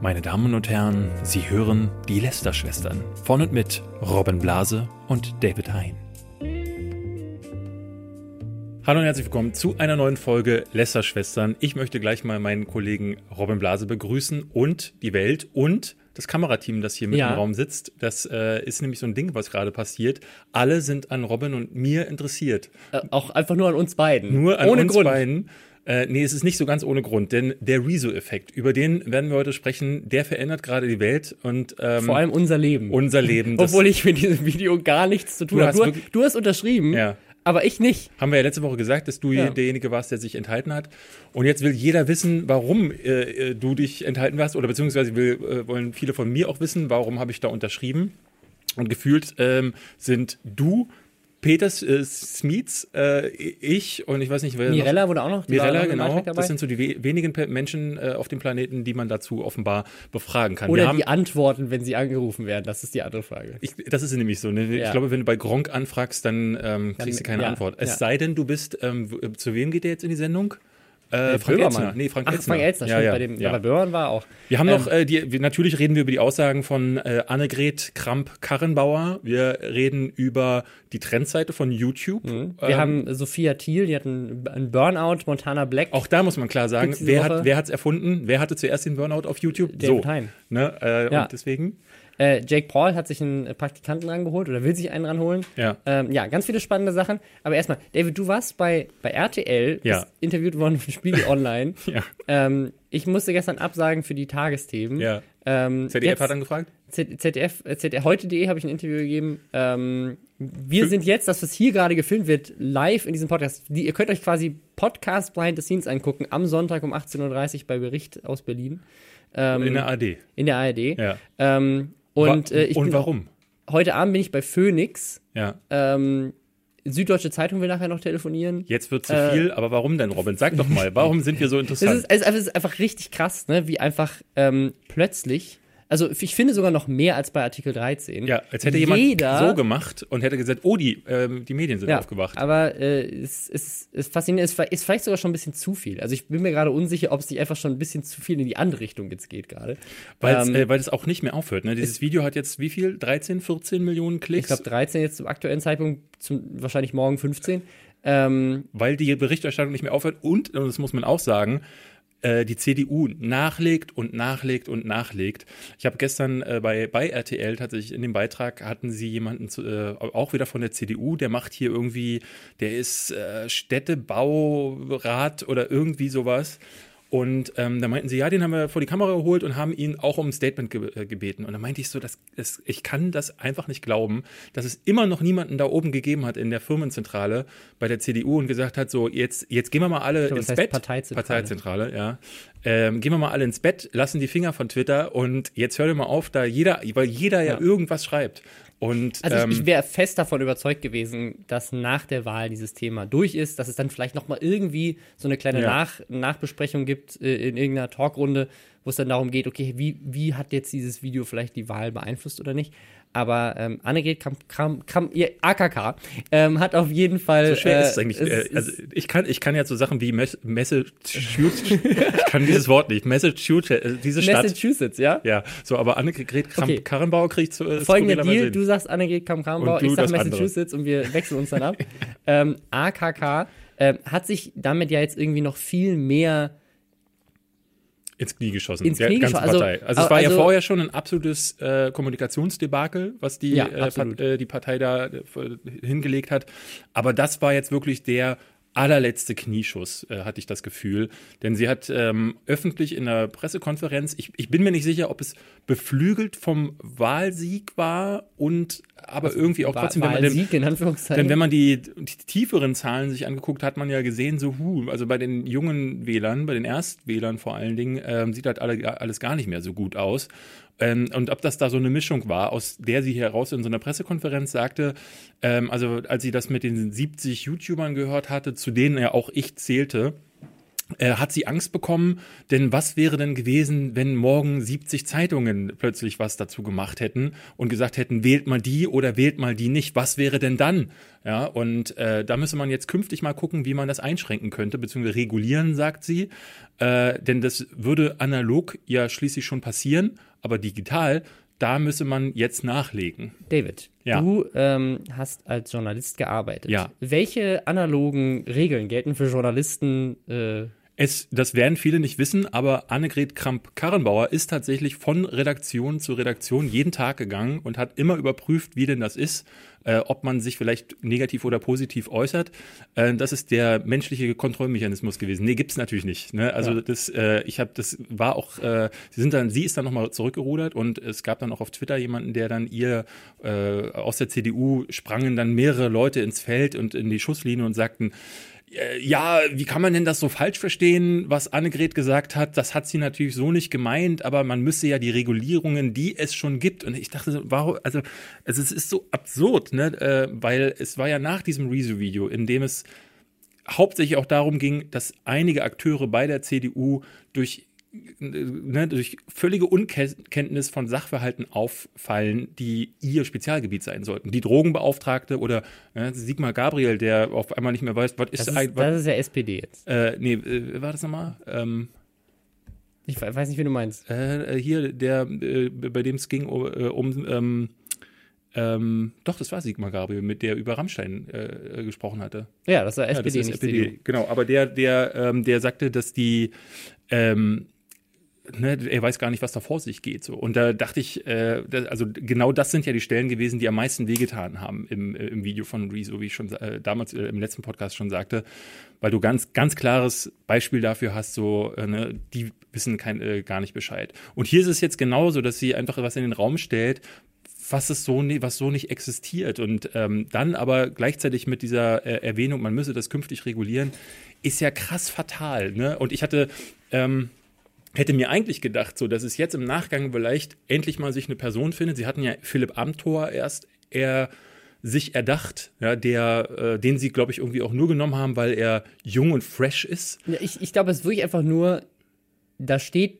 Meine Damen und Herren, Sie hören die Lester-Schwestern von und mit Robin Blase und David Hein. Hallo und herzlich willkommen zu einer neuen Folge Lester-Schwestern. Ich möchte gleich mal meinen Kollegen Robin Blase begrüßen und die Welt und das Kamerateam, das hier mit Ja. im Raum sitzt. Das äh, ist nämlich so ein Ding, was gerade passiert. Alle sind an Robin und mir interessiert. Äh, auch einfach nur an uns beiden. Nur an Ohne uns Grund. beiden. Äh, nee, es ist nicht so ganz ohne Grund, denn der Rezo-Effekt, über den werden wir heute sprechen, der verändert gerade die Welt und ähm, Vor allem unser Leben. unser Leben. Obwohl ich mit diesem Video gar nichts zu tun Du habe. Du, du hast unterschrieben, Ja. aber ich nicht. haben wir ja letzte Woche gesagt, dass du Ja. derjenige warst, der sich enthalten hat. Und jetzt will jeder wissen, warum äh, äh, du dich enthalten hast, oder beziehungsweise will, äh, wollen viele von mir auch wissen, warum habe ich da unterschrieben. Und gefühlt ähm, sind du, Peter äh, Smeets, äh, ich und ich weiß nicht, wer noch- Mirella wurde auch noch. Mirella, noch genau. Das sind so die we wenigen Menschen äh, auf dem Planeten, die man dazu offenbar befragen kann. Oder wir haben, die antworten, wenn sie angerufen werden. Das ist die andere Frage. ich, das ist nämlich so. Ne? Ich Ja. glaube, wenn du bei Gronk anfragst, dann ähm, kriegst du keine ja, Antwort. Es ja. sei denn, du bist, ähm, zu wem geht der jetzt in die Sendung? Äh, Frank Böhmermann. Elzner. Nee, Frank Ach, Elzner. Frank Elzner, ja, ja, Bei dem, ja. Bei Böhrmann war auch. Wir haben Ähm, noch, äh, die, wir, natürlich reden wir über die Aussagen von äh, Annegret Kramp-Karrenbauer. Wir reden über die Trendseite von YouTube. Wir Ähm, haben Sophia Thiel, die hat einen, einen Burnout, Montana Black. auch da muss man klar sagen, wer Woche? hat hat's erfunden? Wer hatte zuerst den Burnout auf YouTube? David so. Ne? Äh, Ja. Und deswegen, Äh, Jake Paul hat sich einen Praktikanten rangeholt oder will sich einen ranholen. ja. Ähm, ja, ganz viele spannende Sachen. Aber erstmal, David, du warst bei, bei RTL, Ja. interviewt worden für Spiegel Online. Ja. ähm, ich musste gestern absagen für die Tagesthemen. ja. Ähm, ZDF jetzt- hat angefragt? Z- ZDF, äh, ZDF heute.de habe ich ein Interview gegeben. Ähm, wir sind jetzt, das was hier gerade gefilmt wird, live in diesem Podcast. Die, ihr könnt euch quasi Podcast Behind the Scenes angucken am Sonntag um 18.30 Uhr bei Bericht aus Berlin. Ähm, In der AD. in der ARD. Ja. Ähm, und äh, ich und bin, warum? heute Abend bin ich bei Phoenix. Ja. Ähm, Süddeutsche Zeitung will nachher noch telefonieren. Jetzt wird zu Äh, viel, aber warum denn, Robin? Sag doch mal, warum sind wir so Es interessant? es ist- es ist einfach richtig krass, ne? wie einfach ähm, plötzlich, also ich finde sogar noch mehr als bei Artikel 13. ja, als hätte jemand jeder, so gemacht und hätte gesagt, oh, die, ähm, die Medien sind ja, aufgewacht. Aber äh, es, es, es faszinierend, es ist vielleicht sogar schon ein bisschen zu viel. Also ich bin mir gerade unsicher, ob es nicht einfach schon ein bisschen zu viel in die andere Richtung jetzt geht gerade. Weil's, Ähm, äh, weil es auch nicht mehr aufhört. Ne? Dieses Video hat jetzt wie viel? 13, 14 Millionen ich Klicks? glaube 13 jetzt zum aktuellen Zeitpunkt, zum, wahrscheinlich morgen 15. Ähm, weil die Berichterstattung nicht mehr aufhört und, und das muss man auch sagen, äh, die CDU nachlegt und nachlegt und nachlegt. Ich habe gestern äh, bei, bei RTL tatsächlich in dem Beitrag hatten sie jemanden zu, äh, auch wieder von der CDU, der macht hier irgendwie, der ist äh, Städtebaurat oder irgendwie sowas. Und ähm, da meinten sie, ja, den haben wir vor die Kamera geholt und haben ihn auch um ein Statement ge äh, gebeten. Und da meinte ich so, das, das, ich kann das einfach nicht glauben, dass es immer noch niemanden da oben gegeben hat in der Firmenzentrale bei der CDU und gesagt hat, so jetzt, jetzt gehen wir mal alle glaube, ins Bett. Parteizentrale. Parteizentrale, ja. Ähm, gehen wir mal alle ins Bett, lassen die Finger von Twitter und jetzt hör dir mal auf, da jeder, weil jeder ja, Ja. irgendwas schreibt. Und Also ähm, ich, ich wäre fest davon überzeugt gewesen, dass nach der Wahl dieses Thema durch ist, dass es dann vielleicht noch mal irgendwie so eine kleine Ja. nach, Nachbesprechung gibt äh, in irgendeiner Talkrunde, wo es dann darum geht, okay, wie, wie hat jetzt dieses Video vielleicht die Wahl beeinflusst oder nicht? Aber ähm, Annegret Kramp, Kramp, Kramp, ihr AKK ähm, hat auf jeden Fall. So schwer äh, ist es eigentlich. äh, also ich kann, ich kann ja so Sachen wie Mes- Massachusetts, ich kann dieses Wort nicht. Massachusetts, äh, diese Stadt. Massachusetts, ja? Ja, so, aber Annegret Kramp Okay. Kriegt zu äh, Folgender skurrilerweise Deal, hin. du sagst Annegret Kramp-Karrenbauer, ich sag das andere. Massachusetts und wir wechseln uns dann ab. ähm, AKK ähm, hat sich damit ja jetzt irgendwie noch viel mehr ins Knie geschossen. Ins Knie geschossen. Also- Partei. Also, es war ja also- vorher schon ein absolutes äh, Kommunikationsdebakel, was die, Ja, äh. Part, äh, die Partei da äh, hingelegt hat. Aber das war jetzt wirklich der allerletzte Knieschuss, äh, hatte ich das Gefühl. Denn sie hat ähm, öffentlich in der Pressekonferenz, ich, ich bin mir nicht sicher, ob es beflügelt vom Wahlsieg war und aber irgendwie auch trotzdem, wenn man den, Wahlsieg, in Anführungszeichen. denn wenn man die, die tieferen Zahlen sich angeguckt hat, man ja gesehen, so, hu, also bei den jungen Wählern, bei den Erstwählern vor allen Dingen, ähm, sieht halt alle, alles gar nicht mehr so gut aus. Ähm, und ob das da so eine Mischung war, aus der sie heraus in so einer Pressekonferenz sagte, ähm, also als sie das mit den 70 YouTubern gehört hatte, zu denen ja auch ich zählte, äh, hat sie Angst bekommen, denn was wäre denn gewesen, wenn morgen 70 Zeitungen plötzlich was dazu gemacht hätten und gesagt hätten, wählt mal die oder wählt mal die nicht, was wäre denn dann? Ja, und äh, da müsse man jetzt künftig mal gucken, wie man das einschränken könnte, beziehungsweise regulieren, sagt sie, äh, denn das würde analog ja schließlich schon passieren, aber digital da müsse man jetzt nachlegen. David, Ja. du ähm, hast als Journalist gearbeitet. Ja. Welche analogen Regeln gelten für Journalisten? Äh, Es, das werden viele nicht wissen, aber Annegret Kramp-Karrenbauer ist tatsächlich von Redaktion zu Redaktion jeden Tag gegangen und hat immer überprüft, wie denn das ist, äh, ob man sich vielleicht negativ oder positiv äußert. Äh, das ist der menschliche Kontrollmechanismus gewesen. Nee, gibt's natürlich nicht. Ne? Also Ja. das, äh, ich habe, das war auch, äh, sie sind dann, sie ist dann nochmal zurückgerudert und es gab dann auch auf Twitter jemanden, der dann ihr äh, aus der CDU sprangen dann mehrere Leute ins Feld und in die Schusslinie und sagten, ja, wie kann man denn das so falsch verstehen, was Annegret gesagt hat? Das hat sie natürlich so nicht gemeint, aber man müsse ja die Regulierungen, die es schon gibt. Und ich dachte, warum, also, also es ist so absurd, ne? Äh, weil es war ja nach diesem Rezo-Video, in dem es hauptsächlich auch darum ging, dass einige Akteure bei der CDU durch ne, durch völlige Unkenntnis von Sachverhalten auffallen, die ihr Spezialgebiet sein sollten. Die Drogenbeauftragte oder ne, Sigmar Gabriel, der auf einmal nicht mehr weiß, was ist das, eigentlich. das ist ja SPD jetzt. Äh, nee, äh, war das nochmal? Ähm, Ich we- weiß nicht, wie du meinst. äh, hier, der, äh, bei dem es ging um, äh, um ähm, ähm, doch, das war Sigmar Gabriel, mit der über Rammstein äh, gesprochen hatte. Ja, das war Ja, SPD, das ist nicht SPD. CDU. Genau, aber der, der, ähm, der sagte, dass die, ähm, ne, er weiß gar nicht, was da vor sich geht. So. Und da dachte ich, äh, das, also genau das sind ja die Stellen gewesen, die am meisten wehgetan haben im, äh, im Video von Rezo, wie ich schon äh, damals äh, im letzten Podcast schon sagte, weil du ganz, ganz klares Beispiel dafür hast, so, äh, ne, die wissen kein, äh, gar nicht Bescheid. Und hier ist es jetzt genauso, dass sie einfach was in den Raum stellt, was es so was so nicht existiert und ähm, dann aber gleichzeitig mit dieser äh, Erwähnung, man müsse das künftig regulieren, ist ja krass fatal. Ne? Und ich hatte ähm, hätte mir eigentlich gedacht, so dass es jetzt im Nachgang vielleicht endlich mal sich eine Person findet. Sie hatten ja Philipp Amthor erst eher sich erdacht, ja, der, äh, den sie, glaube ich, irgendwie auch nur genommen haben, weil er jung und fresh ist. Ja, ich, ich glaube, es ist wirklich einfach nur, da steht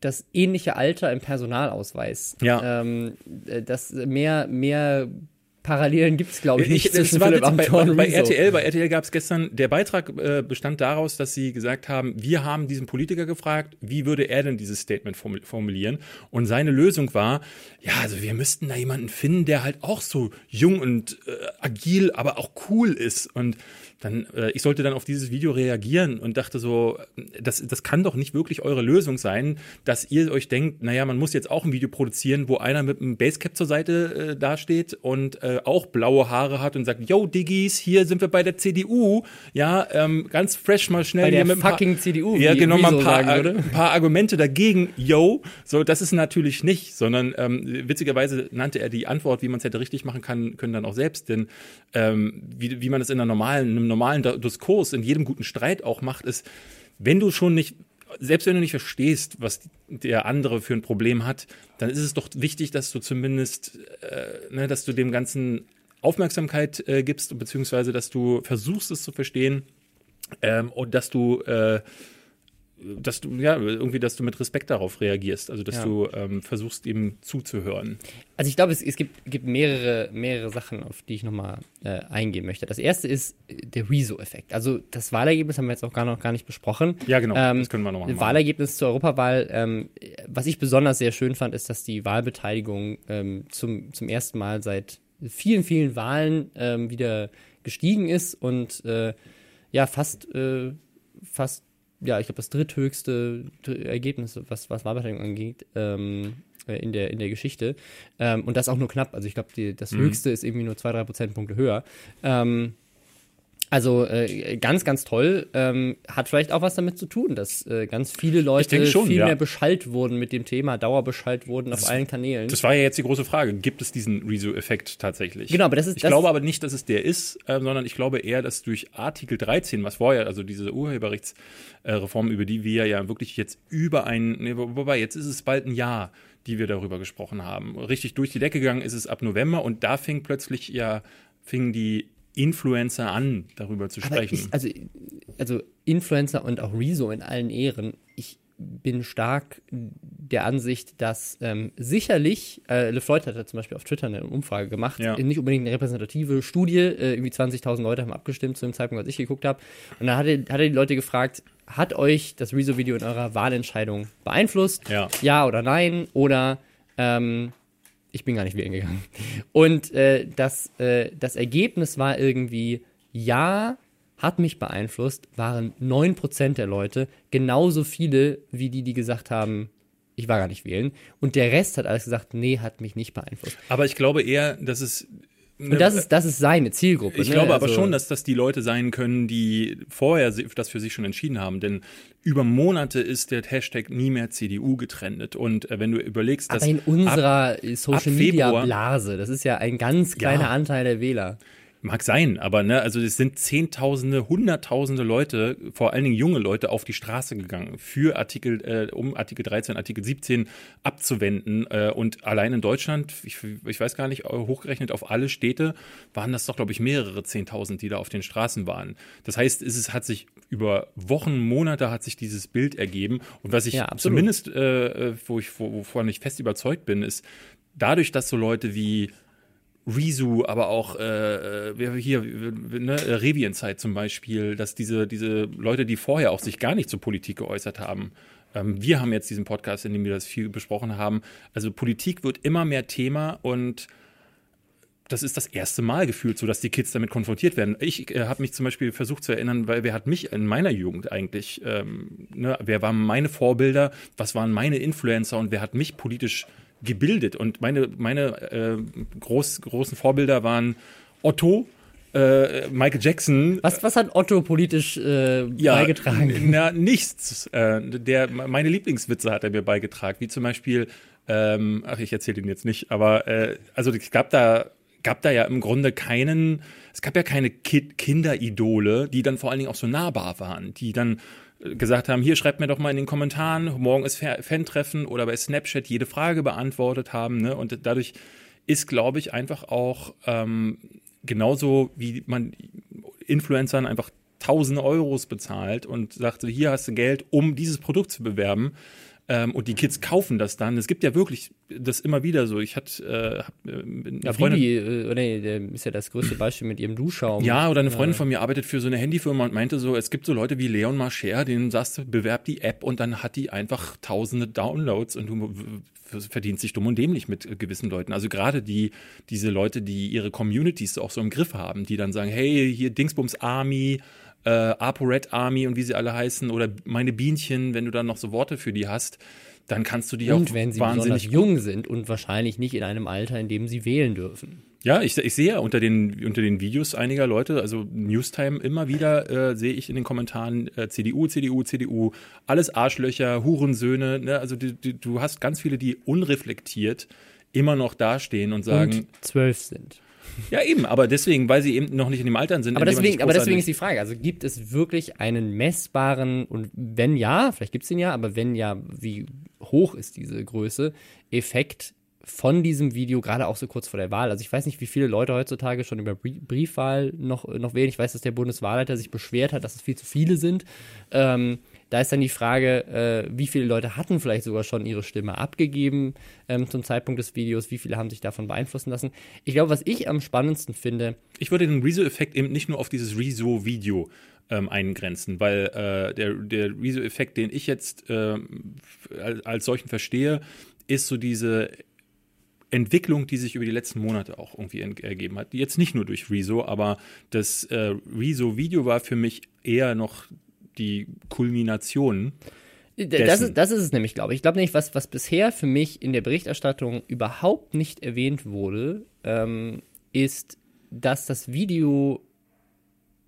das ähnliche Alter im Personalausweis. Ja. Ähm, äh, das mehr, mehr Parallelen gibt es, glaube ich, nicht Ich, das zwischen war witzig, bei, bei, bei. RTL, bei RTL gab es gestern, der Beitrag äh, bestand daraus, dass sie gesagt haben, wir haben diesen Politiker gefragt, wie würde er denn dieses Statement formu- formulieren? Und seine Lösung war, ja, also wir müssten da jemanden finden, der halt auch so jung und äh, agil, aber auch cool ist. Und dann, äh, ich sollte dann auf dieses Video reagieren und dachte so, das, das kann doch nicht wirklich eure Lösung sein, dass ihr euch denkt, naja, man muss jetzt auch ein Video produzieren, wo einer mit einem Basecap zur Seite äh, dasteht und äh, auch blaue Haare hat und sagt, yo, Diggis, hier sind wir bei der CDU, ja, ähm, ganz fresh mal schnell Bei hier der mit ein paar, fucking CDU, ja, genau, mal ein paar, sagen ein paar Argumente dagegen, yo, so, das ist natürlich nicht, sondern ähm, witzigerweise nannte er die Antwort, wie man es hätte richtig machen kann, können dann auch selbst, denn ähm, wie, wie man es in einer normalen, einem normalen Diskurs, in jedem guten Streit auch macht, ist, wenn du schon nicht, selbst wenn du nicht verstehst, was der andere für ein Problem hat, dann ist es doch wichtig, dass du zumindest, äh, ne, dass du dem Ganzen Aufmerksamkeit äh, gibst, beziehungsweise dass du versuchst, es zu verstehen ähm, und dass du äh, dass du, ja, irgendwie, dass du mit Respekt darauf reagierst, also dass Ja. du ähm, versuchst, ihm zuzuhören. Also ich glaube, es, es gibt, gibt mehrere, mehrere Sachen, auf die ich nochmal äh, eingehen möchte. Das erste ist äh, der Rezo-Effekt. Also das Wahlergebnis haben wir jetzt auch gar noch gar nicht besprochen. Ja, genau, Ähm, das können wir nochmal. Wahlergebnis zur Europawahl. Ähm, was ich besonders sehr schön fand, ist, dass die Wahlbeteiligung ähm, zum, zum ersten Mal seit vielen, vielen Wahlen ähm, wieder gestiegen ist und äh, ja, fast, äh, fast, ja, ich glaube, das dritthöchste Dr- Ergebnis, was, was Wahlbeteiligung angeht, ähm, äh, in, der, in der Geschichte. Ähm, und das auch nur knapp. Also ich glaube, das Mhm. höchste ist irgendwie nur zwei, drei Prozentpunkte höher. Ähm, also äh, ganz, ganz toll. Ähm, hat vielleicht auch was damit zu tun, dass äh, ganz viele Leute schon, viel ja. mehr beschallt wurden mit dem Thema, dauerbeschallt wurden auf allen Kanälen. Das war ja jetzt die große Frage. Gibt es diesen Rezo-Effekt tatsächlich? Genau, aber das ist- Ich das- glaube aber nicht, dass es der ist, äh, sondern ich glaube eher, dass durch Artikel 13, was vorher, also diese Urheberrechtsreform, über die wir ja wirklich jetzt über ein, nee, wo- wobei jetzt ist es bald ein Jahr, die wir darüber gesprochen haben. Richtig durch die Decke gegangen ist es ab November und da fing plötzlich ja, fingen die Influencer an, darüber zu sprechen. Ich, also, also Influencer und auch Rezo in allen Ehren. Ich bin stark der Ansicht, dass ähm, sicherlich, äh, LeFloid hat ja zum Beispiel auf Twitter eine Umfrage gemacht, Ja. nicht unbedingt eine repräsentative Studie, äh, irgendwie 20.000 Leute haben abgestimmt zu dem Zeitpunkt, als ich geguckt habe. Und da hat er, hat er die Leute gefragt, hat euch das Rezo-Video in eurer Wahlentscheidung beeinflusst? Ja. Ja oder nein? Oder ähm, ich bin gar nicht wählen gegangen. Und äh, das, äh, das Ergebnis war irgendwie, ja, hat mich beeinflusst, waren 9% der Leute, genauso viele wie die, die gesagt haben, ich war gar nicht wählen. Und der Rest hat alles gesagt, nee, hat mich nicht beeinflusst. aber ich glaube eher, dass es. Und das ist, das ist seine Zielgruppe. Ich ne? glaube aber Also- schon, dass das die Leute sein können, die vorher das für sich schon entschieden haben. Denn über Monate ist der Hashtag nie mehr CDU getrennt. Und äh, wenn du überlegst, dass Aber in unserer Social Media Februar- Blase, das ist ja ein ganz kleiner Ja. Anteil der Wähler. Mag sein, aber ne, also es sind Zehntausende, Hunderttausende Leute, vor allen Dingen junge Leute, auf die Straße gegangen, für Artikel, äh, um Artikel 13, Artikel 17 abzuwenden. Äh, und allein in Deutschland, ich, ich weiß gar nicht, äh, hochgerechnet auf alle Städte, waren das doch, glaube ich, mehrere Zehntausend, die da auf den Straßen waren. Das heißt, es hat sich über Wochen, Monate hat sich dieses Bild ergeben. Und was ich Ja, zumindest, äh, äh, wo ich, wo, wovon ich fest überzeugt bin, ist, dadurch, dass so Leute wie Rezo, aber auch äh, wer hier, ne, Revienzeit zum Beispiel, dass diese, diese Leute, die vorher auch sich gar nicht zur Politik geäußert haben, ähm, wir haben jetzt diesen Podcast, in dem wir das viel besprochen haben. Also Politik wird immer mehr Thema und das ist das erste Mal gefühlt so, dass die Kids damit konfrontiert werden. Ich äh, habe mich zum Beispiel versucht zu erinnern, weil wer hat mich in meiner Jugend eigentlich, ähm, ne, wer waren meine Vorbilder, was waren meine Influencer und wer hat mich politisch gebildet? Und meine, meine äh, groß, großen Vorbilder waren Otto, äh, Michael Jackson, Was, was hat Otto politisch äh, beigetragen? na, nichts. Äh, der, meine Lieblingswitze hat er mir beigetragen, wie zum Beispiel, ähm, ach, ich erzähle ihn jetzt nicht, aber äh, also es gab da, gab da ja im Grunde keinen, es gab ja keine Ki Kinderidole, die dann vor allen Dingen auch so nahbar waren, die dann gesagt haben, hier schreibt mir doch mal in den Kommentaren, morgen ist Fa- Fan-Treffen oder bei Snapchat jede Frage beantwortet haben, ne? Und dadurch ist, glaube ich, einfach auch ähm, genauso wie man Influencern einfach tausende Euros bezahlt und sagt, hier hast du Geld, um dieses Produkt zu bewerben. Ähm, und die Kids kaufen das dann. Es gibt ja wirklich das immer wieder so. Ich hatte äh, äh, eine Ja, Freundin, Bibi, äh, nee, ist ja das größte Beispiel mit ihrem Duschschaum. ja, oder eine Freundin von mir arbeitet für so eine Handyfirma und meinte so, es gibt so Leute wie Leon Marcher, denen sagst du, bewerb die App und dann hat die einfach tausende Downloads und du verdienst dich dumm und dämlich mit äh, gewissen Leuten. Also gerade die, diese Leute, die ihre Communities auch so im Griff haben, die dann sagen, hey, hier Dingsbums Army, äh, ApoRed Army und wie sie alle heißen oder meine Bienchen, wenn du dann noch so Worte für die hast, dann kannst du die Und auch wenn sie wahnsinnig jung sind und wahrscheinlich nicht in einem Alter, in dem sie wählen dürfen. Ja, ich, ich sehe ja unter den, unter den Videos einiger Leute, also Newstime immer wieder äh, sehe ich in den Kommentaren äh, CDU, CDU, CDU, alles Arschlöcher, Hurensöhne, ne? also du, du, du hast ganz viele, die unreflektiert immer noch dastehen und sagen, und zwölf sind. Ja eben, aber deswegen, weil sie eben noch nicht in dem Alter sind. Aber deswegen, aber deswegen ist die Frage, also gibt es wirklich einen messbaren, und wenn ja, vielleicht gibt es den ja, aber wenn ja, wie hoch ist diese Größe, Effekt von diesem Video, gerade auch so kurz vor der Wahl. Also ich weiß nicht, wie viele Leute heutzutage schon über Brie- Briefwahl noch, noch wählen. Ich weiß, dass der Bundeswahlleiter sich beschwert hat, dass es viel zu viele sind. Ähm, da ist dann die Frage, äh, wie viele Leute hatten vielleicht sogar schon ihre Stimme abgegeben ähm, zum Zeitpunkt des Videos, wie viele haben sich davon beeinflussen lassen. Ich glaube, was ich am spannendsten finde, Ich würde den Rezo-Effekt eben nicht nur auf dieses Rezo-Video ähm, eingrenzen, weil äh, der, der Rezo-Effekt, den ich jetzt ähm, als, solchen verstehe, ist so diese Entwicklung, die sich über die letzten Monate auch irgendwie ergeben hat. Jetzt nicht nur durch Rezo, aber das äh, Rezo-Video war für mich eher noch die Kulmination. Das dessen. ist, das ist es nämlich, glaube ich. Ich glaube nämlich, was, was bisher für mich in der Berichterstattung überhaupt nicht erwähnt wurde, ähm, ist, dass das Video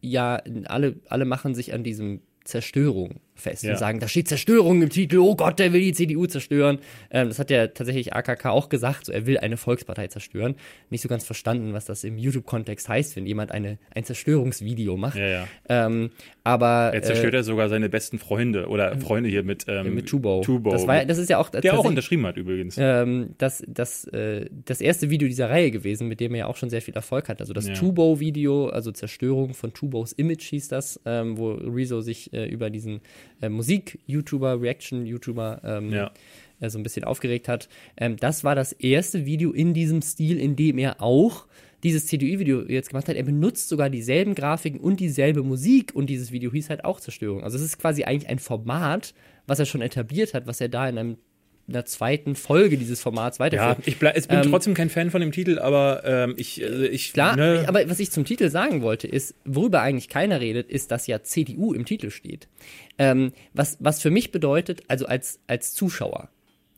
ja alle, alle machen sich an diesem Zerstörung fest Ja. und sagen, da steht Zerstörung im Titel, oh Gott, der will die CDU zerstören. Ähm, das hat ja tatsächlich AKK auch gesagt, so, er will eine Volkspartei zerstören. Nicht so ganz verstanden, was das im YouTube-Kontext heißt, wenn jemand eine, ein Zerstörungsvideo macht. Ja, ja. Ähm, aber Er zerstört ja sogar seine besten Freunde oder Freunde hier mit, ähm, äh, mit Tubo. Tubo. Das, war, das ist ja auch der auch unterschrieben hat übrigens. ähm, das, das, äh, das erste Video dieser Reihe gewesen, mit dem er ja auch schon sehr viel Erfolg hat. Also das Ja. Tubo-Video, also Zerstörung von Tubos Image hieß das, ähm, wo Rezo sich äh, über diesen äh, Musik-YouTuber, Reaction-YouTuber ähm, Ja. äh, so ein bisschen aufgeregt hat. Ähm, das war das erste Video in diesem Stil, in dem er auch dieses CDU-Video jetzt gemacht hat. Er benutzt sogar dieselben Grafiken und dieselbe Musik und dieses Video hieß halt auch Zerstörung. Also es ist quasi eigentlich ein Format, was er schon etabliert hat, was er da in einem in der zweiten Folge dieses Formats Ja, weiterführt. ich, bleib, ich bin Ähm, trotzdem kein Fan von dem Titel, aber ähm, ich, also ich Klar, ne, aber was ich zum Titel sagen wollte, ist, worüber eigentlich keiner redet, ist, dass ja CDU im Titel steht. Ähm, was, was für mich bedeutet, also als, als Zuschauer,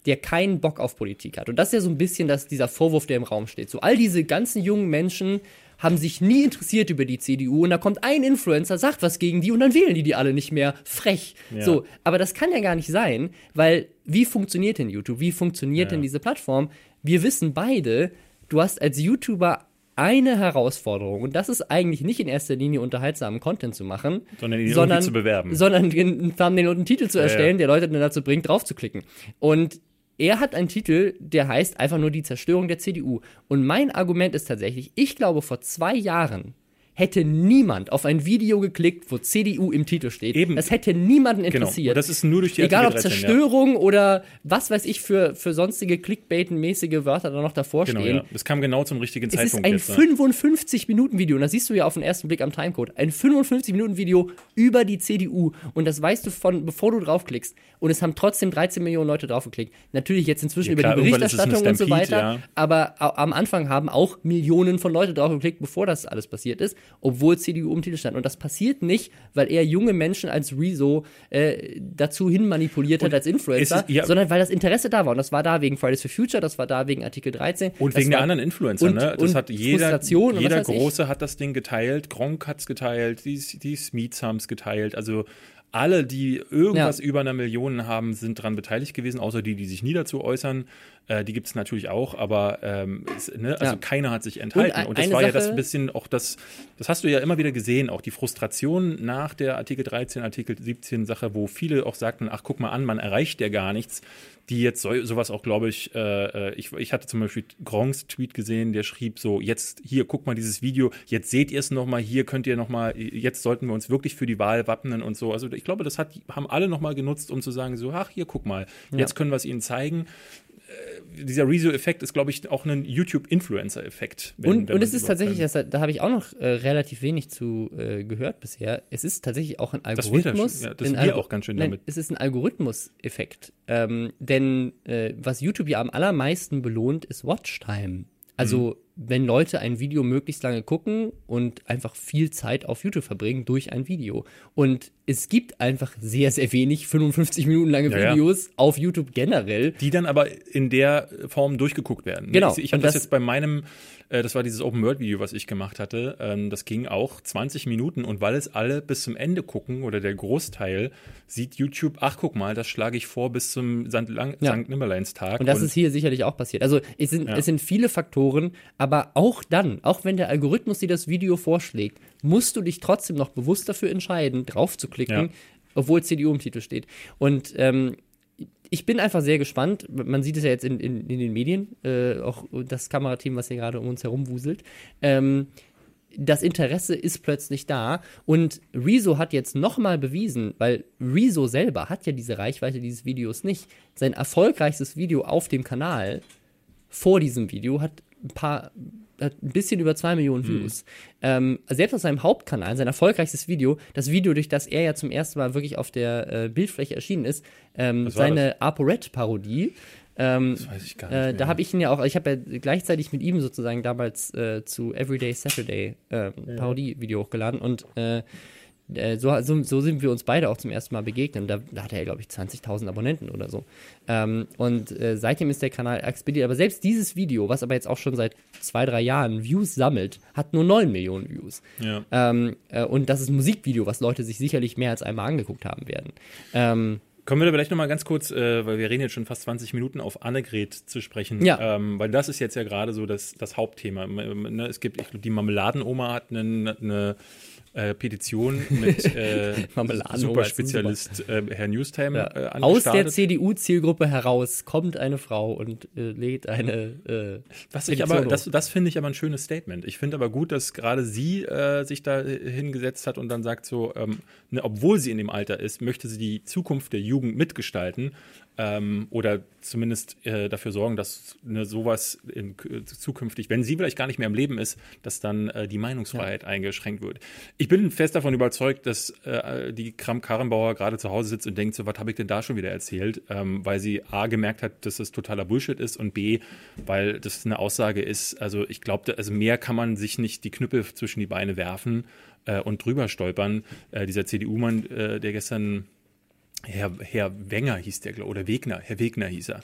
der keinen Bock auf Politik hat. Und das ist ja so ein bisschen das, dieser Vorwurf, der im Raum steht. So all diese ganzen jungen Menschen haben sich nie interessiert über die CDU und da kommt ein Influencer, sagt was gegen die und dann wählen die die alle nicht mehr. Frech. Ja. So, aber das kann ja gar nicht sein, weil wie funktioniert denn YouTube? Wie funktioniert Ja. denn diese Plattform? Wir wissen beide, du hast als YouTuber eine Herausforderung und das ist eigentlich nicht in erster Linie unterhaltsamen Content zu machen, Sondern ihn sondern zu bewerben. sondern einen Thumbnail und einen Titel zu erstellen, ja. der Leute dann dazu bringt, drauf zu klicken. Und er hat einen Titel, der heißt einfach nur die Zerstörung der CDU. Und mein Argument ist tatsächlich, ich glaube, vor zwei Jahren hätte niemand auf ein Video geklickt, wo CDU im Titel steht. Eben. Das hätte niemanden genau. interessiert. Und das ist nur durch die Egal ob 13, ja. Zerstörung oder was weiß ich für, für sonstige Clickbait-mäßige Wörter da noch davor Genau, stehen. ja. Das kam genau zum richtigen Es ist Zeitpunkt ein jetzt. ne? 55-Minuten-Video, und das siehst du ja auf den ersten Blick am Timecode. Ein 55-Minuten-Video über die CDU. Und das weißt du von, bevor du draufklickst. Und es haben trotzdem 13 Millionen Leute draufgeklickt. Natürlich jetzt inzwischen Ja, klar, über die Berichterstattung und so weiter. Aber am Anfang haben auch Millionen von Leute draufgeklickt, bevor das alles passiert ist, obwohl CDU im Titel stand. Und das passiert nicht, weil er junge Menschen als Rezo äh, dazu hin manipuliert hat als Influencer, es ist- ja. sondern weil das Interesse da war. Und das war da wegen Fridays for Future, das war da wegen Artikel 13. Und wegen der war- anderen Influencer, und- ne? Das und hat jeder, Frustration und jeder weiß ich. Große hat das Ding geteilt, Gronk hat's geteilt, die, die Smeets haben's geteilt, also alle, die irgendwas Ja. über einer Million haben, sind dran beteiligt gewesen, außer die, die sich nie dazu äußern. Äh, die gibt's natürlich auch, aber ähm, es, ne, also Ja. keiner hat sich enthalten. ein- Und, das war ja das Sache- bisschen auch das, das hast du ja immer wieder gesehen, auch die Frustration nach der Artikel 13, Artikel 17 Sache, wo viele auch sagten, ach guck mal an, man erreicht ja gar nichts die jetzt so, sowas auch, glaube ich, äh, ich, ich hatte zum Beispiel Gronks Tweet gesehen, der schrieb so, jetzt hier, guck mal dieses Video, jetzt seht ihr es nochmal, hier könnt ihr nochmal, jetzt sollten wir uns wirklich für die Wahl wappnen und so. Also ich glaube, das hat, haben alle nochmal genutzt, um zu sagen, so, ach, hier, guck mal, jetzt können wir es ihnen zeigen. Äh, dieser Rezo-Effekt ist, glaube ich, auch ein YouTube-Influencer-Effekt. Und, und es ist tatsächlich, das, da habe ich auch noch äh, relativ wenig zu äh, gehört bisher. Es ist tatsächlich auch ein Das Algorithmus. schon- ja, das wir auch ganz schön Nein, damit. Es ist ein Algorithmus-Effekt. Ähm, denn äh, was YouTube ja am allermeisten belohnt, ist Watchtime. Also, Mhm. Wenn Leute ein Video möglichst lange gucken und einfach viel Zeit auf YouTube verbringen durch ein Video. Und es gibt einfach sehr, sehr wenig 55 Minuten lange Ja, ja. Videos auf YouTube generell. die dann aber in der Form durchgeguckt werden. Genau. Ich, ich habe das, das- jetzt bei meinem, äh, das war dieses Open World Video, was ich gemacht hatte. Ähm, das ging auch 20 Minuten und weil es alle bis zum Ende gucken oder der Großteil, sieht YouTube, ach guck mal, das schlage ich vor bis zum St. Lang- Ja. St. Nimmerleinstag. Und das ist hier sicherlich auch passiert. Also es sind, Ja. es sind viele Faktoren, aber auch dann, auch wenn der Algorithmus dir das Video vorschlägt, musst du dich trotzdem noch bewusst dafür entscheiden, drauf zu klicken, Ja. obwohl CDU im Titel steht. Und ähm, ich bin einfach sehr gespannt. Man sieht es ja jetzt in, in, in den Medien, äh, auch das Kamerateam, was hier gerade um uns herum wuselt. Ähm, das Interesse ist plötzlich da und Rezo hat jetzt nochmal bewiesen, weil Rezo selber hat ja diese Reichweite dieses Videos nicht. Sein erfolgreichstes Video auf dem Kanal vor diesem Video hat ein paar, hat ein bisschen über zwei Millionen Hm. Views. Ähm, selbst auf seinem Hauptkanal, sein erfolgreichstes Video, das Video, durch das er ja zum ersten Mal wirklich auf der äh, Bildfläche erschienen ist, ähm, seine ApoRed-Parodie. Ähm, das weiß ich gar nicht. äh, da habe ich ihn ja auch, ich habe ja gleichzeitig mit ihm sozusagen damals äh, zu Everyday Saturday äh, Parodie-Video hochgeladen und äh, äh, so, so, so, sind wir uns beide auch zum ersten Mal begegnet. Da, da hatte er, glaube ich, 20.000 Abonnenten oder so. Ähm, und äh, seitdem ist der Kanal explodiert. Aber selbst dieses Video, was aber jetzt auch schon seit zwei, drei Jahren Views sammelt, hat nur 9 Millionen Views. Ja. Ähm, äh, und das ist ein Musikvideo, was Leute sich sicherlich mehr als einmal angeguckt haben werden. Ähm, Kommen wir da vielleicht nochmal ganz kurz, äh, weil wir reden jetzt schon fast 20 Minuten, auf Annegret zu sprechen. Ja. Ähm, weil das ist jetzt ja gerade so das, das Hauptthema. Ne, es gibt, ich glaube, die Marmeladenoma hat eine, eine äh, Petition mit äh, Superspezialist äh, Herr Newstime ja. äh, Aus der CDU-Zielgruppe heraus kommt eine Frau und äh, lädt eine äh, Was ich aber, das, das finde ich aber ein schönes Statement. Ich finde aber gut, dass gerade sie äh, sich da hingesetzt hat und dann sagt so, ähm, ne, obwohl sie in dem Alter ist, möchte sie die Zukunft der Jugend mitgestalten ähm, oder zumindest äh, dafür sorgen, dass ne, sowas in, äh, zukünftig, wenn sie vielleicht gar nicht mehr im Leben ist, dass dann äh, die Meinungsfreiheit ja. eingeschränkt wird. Ich bin fest davon überzeugt, dass äh, die Kram-Karrenbauer gerade zu Hause sitzt und denkt, so was habe ich denn da schon wieder erzählt, ähm, weil sie A gemerkt hat, dass das totaler Bullshit ist und B, weil das eine Aussage ist, also ich glaube, also mehr kann man sich nicht die Knüppel zwischen die Beine werfen äh, und drüber stolpern. Äh, dieser CDU-Mann, der gestern Herr, Herr Wenger hieß der, oder Wegner, Herr Wegner hieß er.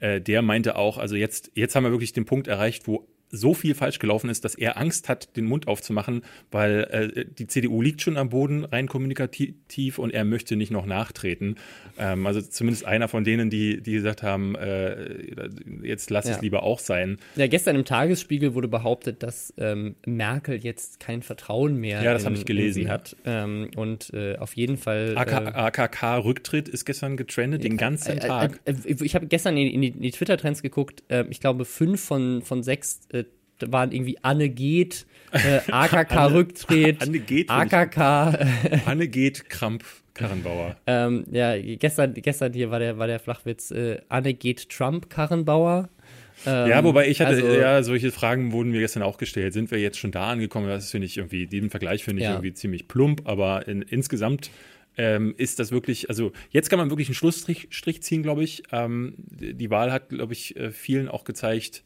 Äh, der meinte auch, also jetzt, jetzt haben wir wirklich den Punkt erreicht, wo so viel falsch gelaufen ist, dass er Angst hat, den Mund aufzumachen, weil äh, die CDU liegt schon am Boden rein kommunikativ und er möchte nicht noch nachtreten. Ähm, also zumindest einer von denen, die, die gesagt haben, äh, jetzt lass ja. es lieber auch sein. Ja, gestern im Tagesspiegel wurde behauptet, dass ähm, Merkel jetzt kein Vertrauen mehr ja, das in, ich gelesen. hat. Ähm, und äh, auf jeden Fall. AKK-Rücktritt ist gestern getrendet, den ganzen Tag. Äh, äh, ich habe gestern in, in die, die Twitter-Trends geguckt. Ähm, ich glaube, fünf von, von sechs äh, waren irgendwie Anne geht, äh, AKK Rücktritt, Anne geht, AKK. Anne geht Kramp. Karrenbauer. ähm, ja, gestern, gestern hier war der, war der Flachwitz, äh, Anne geht Trump Karrenbauer. Ähm, ja, wobei ich hatte, also, ja, solche Fragen wurden mir gestern auch gestellt. Sind wir jetzt schon da angekommen? Das finde ich irgendwie, diesen Vergleich finde ich ja. irgendwie ziemlich plump, aber in, insgesamt ähm, ist das wirklich, also jetzt kann man wirklich einen Schlussstrich Strich ziehen, glaube ich. Ähm, die Wahl hat, glaube ich, äh, vielen auch gezeigt,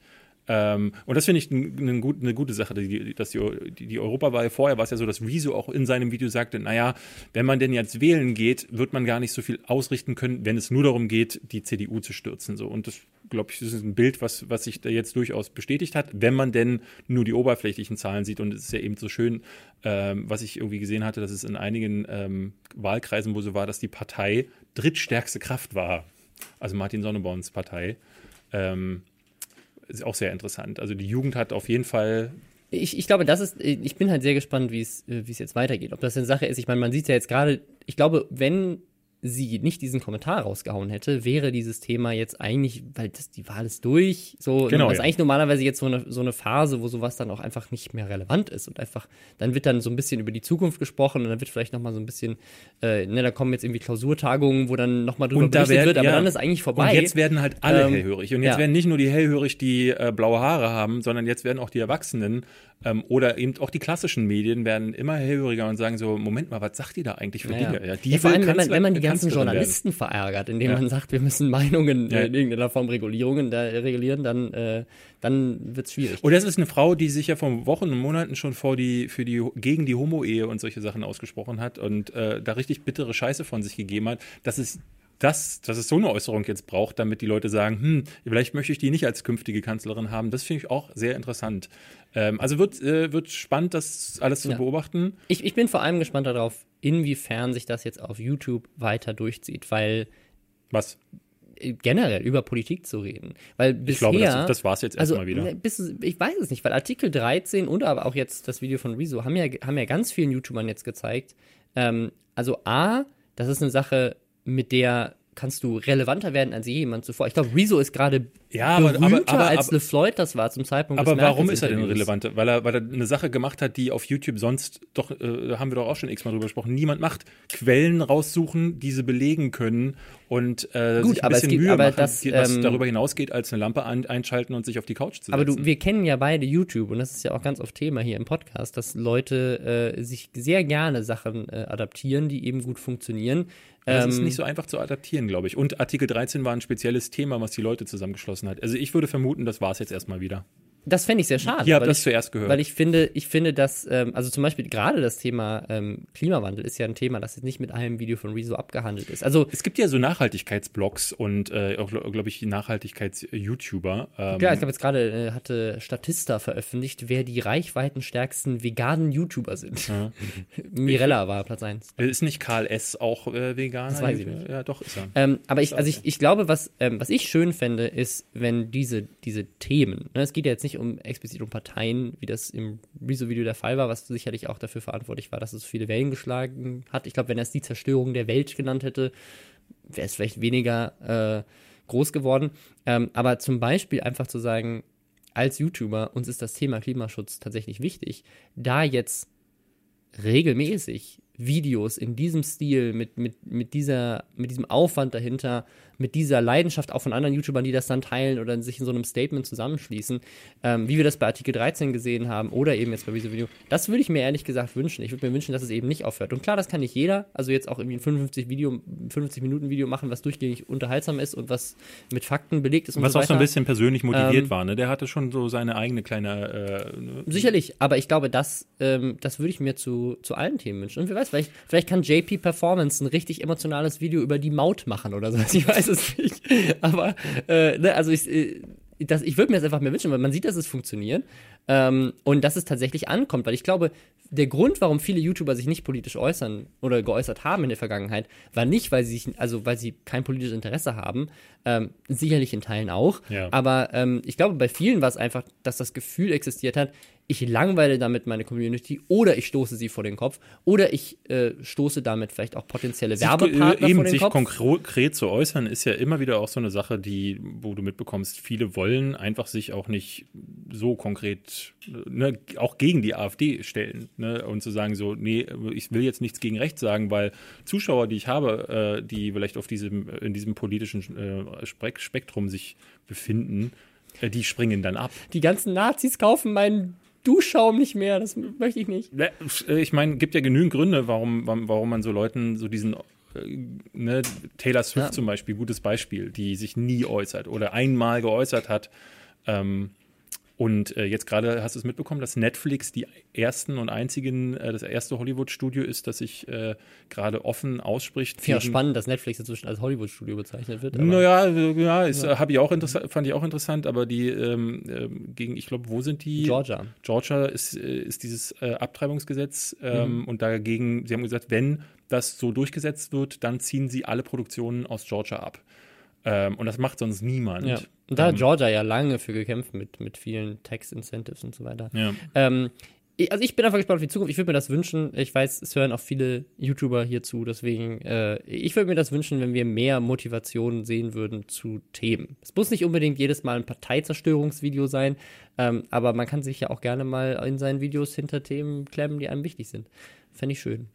ähm, und das finde ich eine gut, ne gute Sache, die, dass die, die, die Europawahl vorher war es ja so, dass Wieso auch in seinem Video sagte, naja, wenn man denn jetzt wählen geht, wird man gar nicht so viel ausrichten können, wenn es nur darum geht, die CDU zu stürzen. So. Und das, glaube ich, ist ein Bild, was, was sich da jetzt durchaus bestätigt hat, wenn man denn nur die oberflächlichen Zahlen sieht. Und es ist ja eben so schön, ähm, was ich irgendwie gesehen hatte, dass es in einigen ähm, Wahlkreisen, wo so war, dass die Partei drittstärkste Kraft war. Also Martin Sonneborns Partei. Ähm, ist auch sehr interessant. Also die Jugend hat auf jeden Fall ich, ich glaube, das ist, ich bin halt sehr gespannt, wie es, wie es jetzt weitergeht. Ob das eine Sache ist, ich meine, man sieht ja jetzt gerade, ich glaube, wenn sie nicht diesen Kommentar rausgehauen hätte, wäre dieses Thema jetzt eigentlich, weil das, die Wahl ist durch, so, genau, das ist ja. eigentlich normalerweise jetzt so eine, so eine Phase, wo sowas dann auch einfach nicht mehr relevant ist und einfach, dann wird dann so ein bisschen über die Zukunft gesprochen und dann wird vielleicht nochmal so ein bisschen, äh, ne, da kommen jetzt irgendwie Klausurtagungen, wo dann nochmal drüber und berichtet werden, wird, aber ja. dann ist eigentlich vorbei. Und jetzt werden halt alle ähm, hellhörig und jetzt ja. werden nicht nur die hellhörig, die äh, blaue Haare haben, sondern jetzt werden auch die Erwachsenen ähm, oder eben auch die klassischen Medien werden immer hellhöriger und sagen so, Moment mal, was sagt die da eigentlich für ja, Dinge? Ja, die ja, vor allem, wenn man, wenn man die ganzen Journalisten werden. verärgert, indem man sagt, wir müssen Meinungen in irgendeiner Form Regulierungen da, regulieren, dann, äh, dann wird es schwierig. Und das ist eine Frau, die sich ja vor Wochen und Monaten schon vor die, für die, gegen die Homo-Ehe und solche Sachen ausgesprochen hat und äh, da richtig bittere Scheiße von sich gegeben hat. Das ist das, dass es so eine Äußerung jetzt braucht, damit die Leute sagen, hm, vielleicht möchte ich die nicht als künftige Kanzlerin haben, das finde ich auch sehr interessant. Ähm, also wird, äh, wird spannend, das alles zu ja. beobachten. Ich, ich bin vor allem gespannt darauf, inwiefern sich das jetzt auf YouTube weiter durchzieht, weil. Was? Äh, generell über Politik zu reden. Weil bisher, ich glaube, das, das war es jetzt erstmal also, wieder. Bis, ich weiß es nicht, weil Artikel 13 und aber auch jetzt das Video von Rezo haben ja, haben ja ganz vielen YouTubern jetzt gezeigt. Ähm, also A, das ist eine Sache, mit der kannst du relevanter werden als jemand zuvor. Ich glaube, Rezo ist gerade ja, aber, aber, aber, als LeFloid das war zum Zeitpunkt Aber warum ist er denn relevanter? Weil er, weil er eine Sache gemacht hat, die auf YouTube sonst doch, äh, haben wir doch auch schon x-mal drüber gesprochen, niemand macht. Quellen raussuchen, diese belegen können und äh, Gut, sich ein bisschen gibt, Mühe machen, das, die, was ähm, darüber hinausgeht, als eine Lampe an, einschalten und sich auf die Couch zu setzen. Aber du, wir kennen ja beide YouTube und das ist ja auch ganz oft Thema hier im Podcast, dass Leute äh, sich sehr gerne Sachen äh, adaptieren, die eben gut funktionieren. Das ähm, ist nicht so einfach zu adaptieren, glaube ich. Und Artikel 13 war ein spezielles Thema, was die Leute zusammengeschlossen hat. Also ich würde vermuten, das war es jetzt erstmal wieder. Das fände ich sehr schade. Ihr habt das ich, zuerst gehört. Weil ich finde, ich finde, dass, ähm, also zum Beispiel gerade das Thema ähm, Klimawandel ist ja ein Thema, das jetzt nicht mit einem Video von Rezo abgehandelt ist. Also es gibt ja so Nachhaltigkeitsblogs und äh, auch, glaube ich, Nachhaltigkeits-YouTuber. Ähm, ja, ich glaube jetzt gerade äh, hatte Statista veröffentlicht, wer die reichweitenstärksten veganen YouTuber sind. Ja. Mirella war Platz 1. Ist nicht Karl S. auch äh, Veganer? Das weiß ich nicht. Ja, doch, ist er. Ähm, aber ich, also ich, ich glaube, was, ähm, was ich schön fände, ist, wenn diese, diese Themen, ne, es geht ja jetzt nicht um explizit um Parteien, wie das im Rezo-Video der Fall war, was sicherlich auch dafür verantwortlich war, dass es viele Wellen geschlagen hat. Ich glaube, wenn er es die Zerstörung der Welt genannt hätte, wäre es vielleicht weniger äh, groß geworden. Ähm, aber zum Beispiel einfach zu sagen, als YouTuber, uns ist das Thema Klimaschutz tatsächlich wichtig, da jetzt regelmäßig Videos in diesem Stil, mit, mit, mit, dieser, mit diesem Aufwand dahinter, mit dieser Leidenschaft auch von anderen YouTubern, die das dann teilen oder sich in so einem Statement zusammenschließen, ähm, wie wir das bei Artikel 13 gesehen haben oder eben jetzt bei diesem Video, das würde ich mir ehrlich gesagt wünschen. Ich würde mir wünschen, dass es eben nicht aufhört. Und klar, das kann nicht jeder, also jetzt auch irgendwie ein 55 Video, 50 Minuten Video machen, was durchgängig unterhaltsam ist und was mit Fakten belegt ist und Was so auch so ein bisschen persönlich motiviert Ähm, war, ne? Der hatte schon so seine eigene kleine äh, Sicherlich, aber ich glaube, das, ähm, das würde ich mir zu, zu allen Themen wünschen. Und wer weiß, vielleicht, vielleicht kann JP Performance ein richtig emotionales Video über die Maut machen oder so. Ich weiß es nicht. Aber, äh, ne, also ich, äh, das, ich würde mir das einfach mehr wünschen, weil man sieht, dass es funktioniert ähm, und dass es tatsächlich ankommt. Weil ich glaube, der Grund, warum viele YouTuber sich nicht politisch äußern oder geäußert haben in der Vergangenheit, war nicht, weil sie sich, also weil sie kein politisches Interesse haben, ähm, sicherlich in Teilen auch. Ja. Aber ähm, ich glaube, bei vielen war es einfach, dass das Gefühl existiert hat, ich langweile damit meine Community oder ich stoße sie vor den Kopf oder ich äh, stoße damit vielleicht auch potenzielle Werbepartner eben vor den sich Kopf. konkret zu äußern, ist ja immer wieder auch so eine Sache, die, wo du mitbekommst, viele wollen einfach sich auch nicht so konkret, ne, auch gegen die AfD stellen ne, und zu sagen so, nee, ich will jetzt nichts gegen rechts sagen, weil Zuschauer, die ich habe, äh, die vielleicht auf diesem, in diesem politischen äh, Spek- Spektrum sich befinden, äh, die springen dann ab. Die ganzen Nazis kaufen meinen Duschschaum nicht mehr, das möchte ich nicht. Ne, Ich meine, gibt ja genügend Gründe, warum, warum warum man so Leuten so diesen, äh, ne, Taylor Swift Ja. zum Beispiel, gutes Beispiel, die sich nie äußert oder einmal geäußert hat. Ähm, und äh, jetzt gerade hast du es mitbekommen, dass Netflix die ersten und einzigen, äh, das erste Hollywood-Studio ist, das sich äh, gerade offen ausspricht. Ich finde auch gegen- spannend, dass Netflix inzwischen als Hollywood-Studio bezeichnet wird. Naja, äh, ja, ist, hab ich auch fand ich auch interessant, aber die ähm, ähm, gegen, ich glaube, wo sind die? Georgia. Georgia ist, äh, ist dieses äh, Abtreibungsgesetz ähm, Mhm. und dagegen, sie haben gesagt, wenn das so durchgesetzt wird, dann ziehen sie alle Produktionen aus Georgia ab. Ähm, und das macht sonst niemand. Ja. Und da hat Ähm, Georgia ja lange für gekämpft mit, mit vielen Tax-Incentives und so weiter. Ja. Ähm, also ich bin einfach gespannt auf die Zukunft. Ich würde mir das wünschen. Ich weiß, es hören auch viele YouTuber hier zu. Deswegen, äh, ich würde mir das wünschen, wenn wir mehr Motivation sehen würden zu Themen. Es muss nicht unbedingt jedes Mal ein Parteizerstörungsvideo sein, ähm, aber man kann sich ja auch gerne mal in seinen Videos hinter Themen klemmen, die einem wichtig sind. Fände ich schön.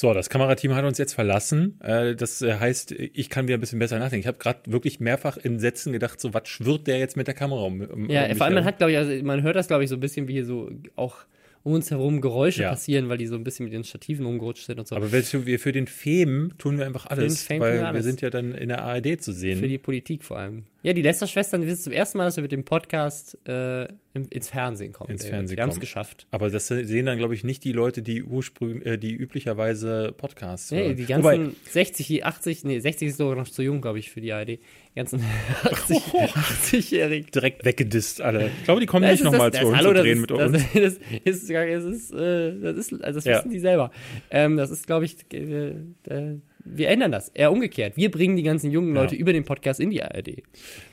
So, das Kamerateam hat uns jetzt verlassen. Äh, das äh, heißt, ich kann wieder ein bisschen besser nachdenken. Ich habe gerade wirklich mehrfach in Sätzen gedacht, so was schwirrt der jetzt mit der Kamera um? Ja, vor allem man hat, glaube ich, also man hört das, glaube ich, so ein bisschen wie hier so auch um uns herum Geräusche Ja. passieren, weil die so ein bisschen mit den Stativen rumgerutscht sind und so. Aber wir für den Fame tun wir einfach alles, Fame weil wir wir alles. sind ja dann in der ARD zu sehen. Für die Politik vor allem. Ja, die Lester-Schwestern wissen zum ersten Mal, dass wir mit dem Podcast äh, ins Fernsehen kommen. Ins. Fernsehen wir haben es geschafft. Aber das sehen dann, glaube ich, nicht die Leute, die ursprünglich, äh, die üblicherweise Podcasts Nee, hören. die ganzen Wobei, 60, 80, nee, 60 ist sogar noch zu jung, glaube ich, für die ARD. Ganzen 80, 80-Jährigen. direkt weggedisst alle. Ich glaube, die kommen Das nicht ist nochmal das- zu das- uns das drehen ist- mit uns. Das, das ist, es ist, äh, das ist, also das Ja. wissen die selber. Ähm, das ist, glaube ich, äh, äh, wir ändern das. Eher umgekehrt. Wir bringen die ganzen jungen Leute Ja. über den Podcast in die ARD.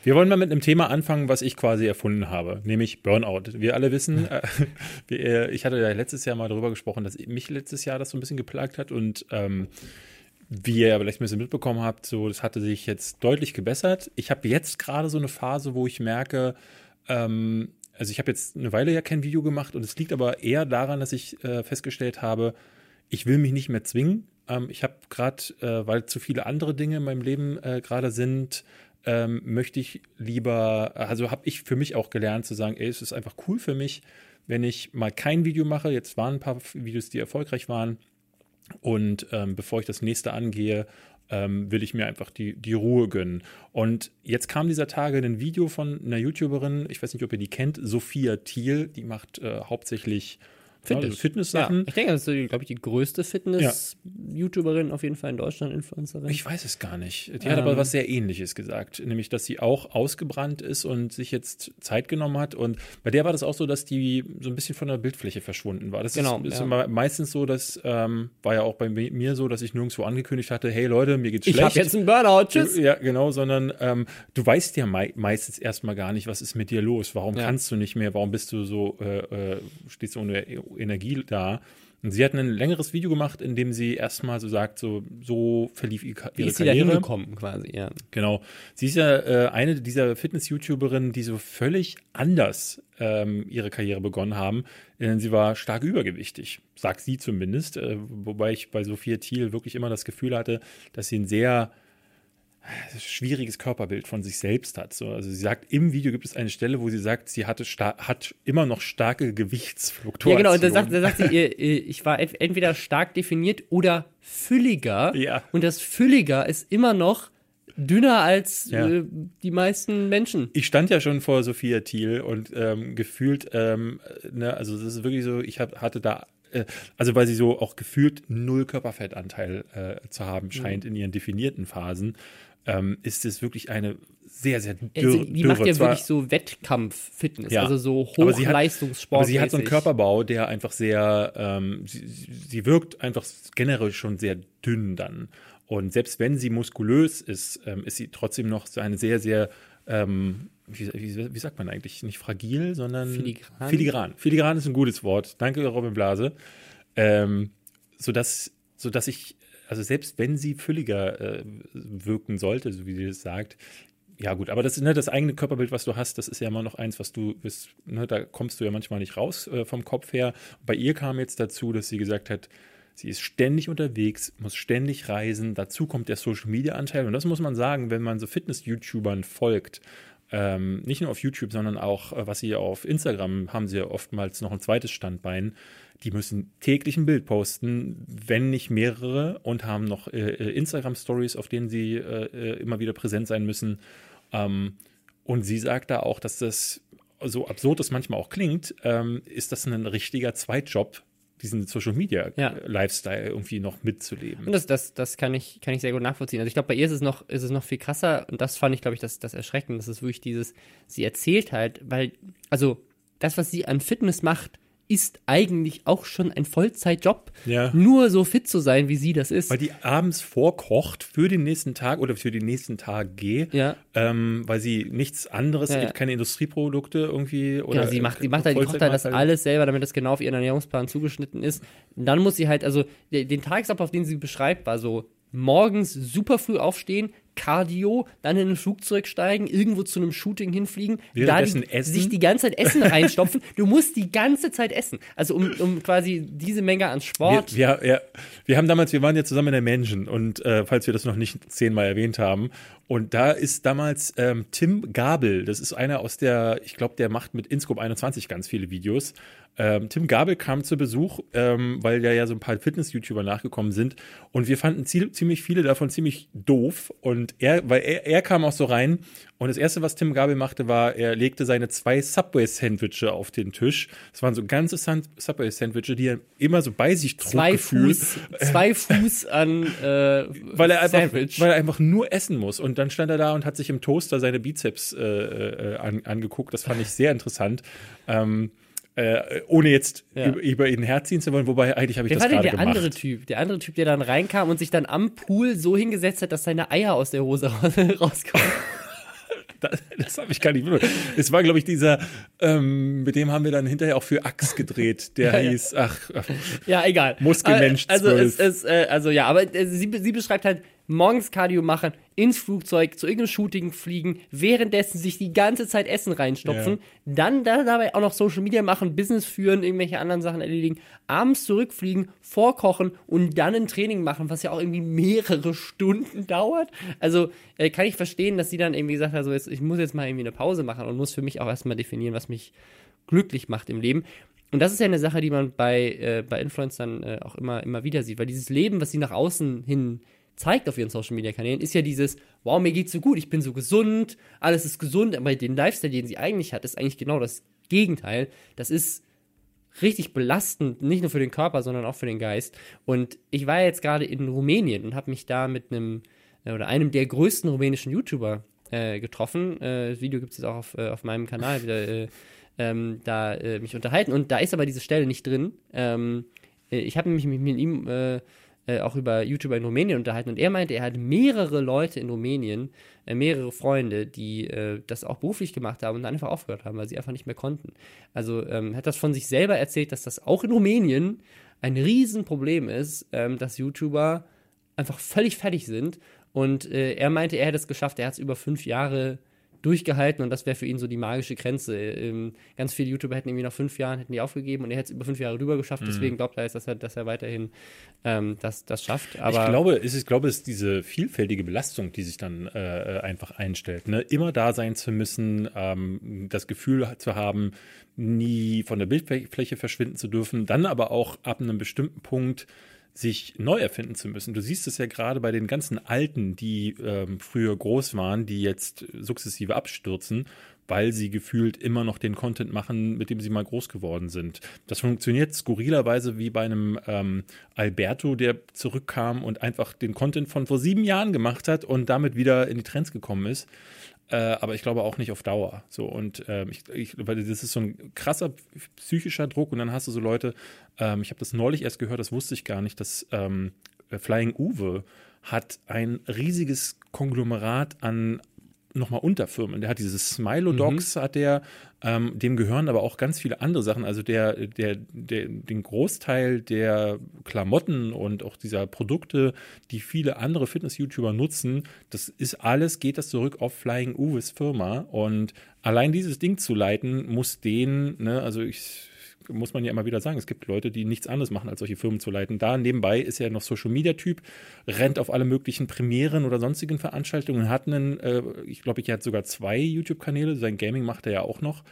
Wir wollen mal mit einem Thema anfangen, was ich quasi erfunden habe, nämlich Burnout. Wir alle wissen, äh, wir, äh, ich hatte ja letztes Jahr mal darüber gesprochen, dass mich letztes Jahr das so ein bisschen geplagt hat und ähm, wie ihr vielleicht ein bisschen mitbekommen habt, so das hatte sich jetzt deutlich gebessert. Ich habe jetzt gerade so eine Phase, wo ich merke, ähm, also ich habe jetzt eine Weile ja kein Video gemacht und es liegt aber eher daran, dass ich äh, festgestellt habe, ich will mich nicht mehr zwingen. Ähm, ich habe gerade, äh, weil zu viele andere Dinge in meinem Leben äh, gerade sind, ähm, möchte ich lieber, also habe ich für mich auch gelernt zu sagen, ey, es ist einfach cool für mich, wenn ich mal kein Video mache. Jetzt waren ein paar Videos, die erfolgreich waren. Und ähm, bevor ich das nächste angehe, ähm, will ich mir einfach die, die Ruhe gönnen. Und jetzt kam dieser Tage ein Video von einer YouTuberin, ich weiß nicht, ob ihr die kennt, Sophia Thiel, die macht äh, hauptsächlich Fitness. Also Fitness-Sachen. Ja, ich denke, das ist, glaube ich, die größte Fitness-YouTuberin auf jeden Fall in Deutschland, Influencerin. Ich weiß es gar nicht. Die hat aber Ähm. was sehr ähnliches gesagt, nämlich, dass sie auch ausgebrannt ist und sich jetzt Zeit genommen hat. Und bei der war das auch so, dass die so ein bisschen von der Bildfläche verschwunden war. Das Genau, ist, ist ja. meistens so, dass ähm, war ja auch bei mi- mir so, dass ich nirgendwo angekündigt hatte, hey Leute, mir geht's ich schlecht. habe jetzt einen Burnout, tschüss. Ja, genau, sondern ähm, du weißt ja mei meistens erstmal gar nicht, was ist mit dir los. Warum Ja. kannst du nicht mehr? Warum bist du so, äh, äh, stehst du ohne Energie da? Und sie hat ein längeres Video gemacht, in dem sie erstmal so sagt, so, so verlief ihr, Wie ihre ist sie da Karriere. hingekommen, quasi, ja. Genau. Sie ist ja äh, eine dieser Fitness-YouTuberinnen, die so völlig anders ähm, ihre Karriere begonnen haben. Denn sie war stark übergewichtig, sagt sie zumindest. Äh, wobei ich bei Sophia Thiel wirklich immer das Gefühl hatte, dass sie ein sehr schwieriges Körperbild von sich selbst hat. So, also sie sagt, im Video gibt es eine Stelle, wo sie sagt, sie hatte hat immer noch starke Ja, Gewichtsfluktuationen. genau, und da sagt, da sagt sie, ich war ent- entweder stark definiert oder fülliger. Ja. Und das Fülliger ist immer noch dünner als Ja. äh, die meisten Menschen. ich stand ja schon vor Sophia Thiel und ähm, gefühlt, ähm, ne, also das ist wirklich so, ich hab, hatte da, äh, also weil sie so auch gefühlt null Körperfettanteil äh, zu haben scheint in ihren definierten Phasen, ähm, ist es wirklich eine sehr, sehr dürre, Also, die macht dürre. ja Zwar- wirklich so Wettkampf-Fitness, Ja. also so Aber sie hat- Hochleistungssport. Aber sie hat so einen Körperbau, der einfach sehr, ähm, sie, sie sie wirkt einfach generell schon sehr dünn dann. Und selbst wenn sie muskulös ist, ähm, ist sie trotzdem noch so eine sehr, sehr, ähm, wie, wie, wie sagt man eigentlich? Nicht fragil, sondern Filigran. Filigran. Filigran ist ein gutes Wort. Danke, Robin Blase. Ähm, sodass, sodass ich, also selbst wenn sie fülliger äh, wirken sollte, so wie sie das sagt, ja gut, aber das, ne, das eigene Körperbild, was du hast, das ist ja immer noch eins, was du bist, ne, da kommst du ja manchmal nicht raus äh, vom Kopf her. Bei ihr kam jetzt dazu, dass sie gesagt hat, sie ist ständig unterwegs, muss ständig reisen. Dazu kommt der Social-Media-Anteil. Und das muss man sagen, wenn man so Fitness-YouTubern folgt, ähm, nicht nur auf YouTube, sondern auch, äh, was sie auf Instagram haben sie ja oftmals noch ein zweites Standbein. Die müssen täglich ein Bild posten, wenn nicht mehrere, und haben noch äh, äh, Instagram-Stories, auf denen sie äh, äh, immer wieder präsent sein müssen. Ähm, und sie sagt da auch, dass das, so absurd es manchmal auch klingt, ähm, ist das ein richtiger Zweitjob, diesen Social Media Ja. Lifestyle irgendwie noch mitzuleben. Und das, das, das kann ich, kann ich sehr gut nachvollziehen. Also ich glaube, bei ihr ist es noch, ist es noch viel krasser und das fand ich, glaube ich, das, das Erschreckende. Das ist wirklich dieses, sie erzählt halt, weil, also das, was sie an Fitness macht, ist eigentlich auch schon ein Vollzeitjob. Ja. Nur so fit zu sein, wie sie das ist. Weil die abends vorkocht für den nächsten Tag oder für die nächsten Tage, Ja. ähm, weil sie nichts anderes, Ja, ja. gibt keine Industrieprodukte irgendwie. Oder Genau, sie macht, sie macht halt, die kocht halt das alles selber, damit das genau auf ihren Ernährungsplan zugeschnitten ist. Und dann muss sie halt, also de- den Tagesablauf, den sie beschreibt, war so morgens super früh aufstehen, Cardio, dann in ein Flugzeug steigen, irgendwo zu einem Shooting hinfliegen, da die, essen? sich die ganze Zeit Essen reinstopfen. Du musst die ganze Zeit essen. Also um, um quasi diese Menge an Sport. Wir, wir, ja, wir haben damals, wir waren ja zusammen in der Menschen und äh, falls wir das noch nicht zehnmal erwähnt haben, und da ist damals ähm, Tim Gabel, das ist einer aus der, ich glaube, der macht mit Inscope 21 ganz viele Videos. Ähm, Tim Gabel kam zu Besuch, ähm, weil ja ja so ein paar Fitness-YouTuber nachgekommen sind und wir fanden zie- ziemlich viele davon ziemlich doof und er, weil er, er kam auch so rein und das erste, was Tim Gabel machte, war, er legte seine zwei Subway-Sandwiche auf den Tisch. Das waren so ganze San- Subway-Sandwiche, die er immer so bei sich trug, zwei gefühlt, Fuß, zwei Fuß an äh, weil er einfach, Sandwich. weil er einfach nur essen muss. Und dann stand er da und hat sich im Toaster seine Bizeps äh, äh, an, angeguckt. Das fand ich sehr interessant. Ähm, äh, ohne jetzt Ja. über, über ihn herziehen zu wollen, wobei eigentlich habe ich Wer das war gerade der gemacht. andere Typ? Der andere Typ, der dann reinkam und sich dann am Pool so hingesetzt hat, dass seine Eier aus der Hose rauskommen. Das, das habe ich gar nicht mitbekommen. Es war, glaube ich, dieser, ähm, mit dem haben wir dann hinterher auch für Axe gedreht. Der Ja, ja. hieß, ach, ach, Ja, egal. Muskelmensch Äh, Also, 12. es, es, äh, also ja, aber äh, sie, sie beschreibt halt, morgens Cardio machen, ins Flugzeug, zu irgendeinem Shooting fliegen, währenddessen sich die ganze Zeit Essen reinstopfen, dann da, dabei auch noch Social Media machen, Business führen, irgendwelche anderen Sachen erledigen, abends zurückfliegen, vorkochen und dann ein Training machen, was ja auch irgendwie mehrere Stunden dauert. Also äh, kann ich verstehen, dass sie dann irgendwie sagt, also jetzt, ich muss jetzt mal irgendwie eine Pause machen und muss für mich auch erstmal definieren, was mich glücklich macht im Leben. Und das ist ja eine Sache, die man bei, äh, bei Influencern äh, auch immer, immer wieder sieht, weil dieses Leben, was sie nach außen hin zeigt auf ihren Social Media Kanälen, ist ja dieses, wow, mir geht's so gut, ich bin so gesund, alles ist gesund, aber den Lifestyle, den sie eigentlich hat, ist eigentlich genau das Gegenteil. Das ist richtig belastend, nicht nur für den Körper, sondern auch für den Geist. Und ich war jetzt gerade in Rumänien und habe mich da mit einem äh, oder einem der größten rumänischen YouTuber äh, getroffen. Äh, das Video gibt es jetzt auch auf, äh, auf meinem Kanal wieder. Äh, ähm, da äh, mich unterhalten und da ist aber diese Stelle nicht drin. Ähm, ich habe mich mit, mit ihm äh, auch über YouTuber in Rumänien unterhalten und er meinte, er hat mehrere Leute in Rumänien, äh, mehrere Freunde, die äh, das auch beruflich gemacht haben und dann einfach aufgehört haben, weil sie einfach nicht mehr konnten. Also ähm, hat das von sich selber erzählt, dass das auch in Rumänien ein Riesenproblem ist, ähm, dass YouTuber einfach völlig fertig sind und äh, er meinte, er hätte es geschafft, er hat es über fünf Jahre durchgehalten und das wäre für ihn so die magische Grenze. Ähm, ganz viele YouTuber hätten irgendwie nach fünf Jahren hätten die aufgegeben und er hätte es über fünf Jahre rüber geschafft. Mhm. Deswegen glaubt er jetzt, dass er, dass er weiterhin ähm, das, das schafft. Aber ich glaube, es ist, ich glaube, es ist diese vielfältige Belastung, die sich dann äh, einfach einstellt. Ne? Immer da sein zu müssen, ähm, das Gefühl zu haben, nie von der Bildfläche verschwinden zu dürfen, dann aber auch ab einem bestimmten Punkt sich neu erfinden zu müssen. Du siehst es ja gerade bei den ganzen Alten, die ähm, früher groß waren, die jetzt sukzessive abstürzen, weil sie gefühlt immer noch den Content machen, mit dem sie mal groß geworden sind. Das funktioniert skurrilerweise wie bei einem ähm, Alberto, der zurückkam und einfach den Content von vor sieben Jahren gemacht hat und damit wieder in die Trends gekommen ist. Äh, aber ich glaube auch nicht auf Dauer. So und äh, ich, ich, weil das ist so ein krasser psychischer Druck und dann hast du so Leute. Ähm, ich habe das neulich erst gehört, das wusste ich gar nicht, dass ähm, Flying Uwe hat ein riesiges Konglomerat an nochmal Unterfirmen. Der hat dieses Smilodogs, mhm. hat der, ähm, dem gehören aber auch ganz viele andere Sachen. Also der, der, der, den Großteil der Klamotten und auch dieser Produkte, die viele andere Fitness-YouTuber nutzen, das ist alles, geht das zurück auf Flying Uwes Firma. Und allein dieses Ding zu leiten, muss den, ne, also ich muss man ja immer wieder sagen, es gibt Leute, die nichts anderes machen, als solche Firmen zu leiten. Da nebenbei ist er noch Social Media Typ, rennt auf alle möglichen Premieren oder sonstigen Veranstaltungen, hat einen, äh, ich glaube, er hat sogar zwei YouTube-Kanäle, sein Gaming macht er ja auch noch.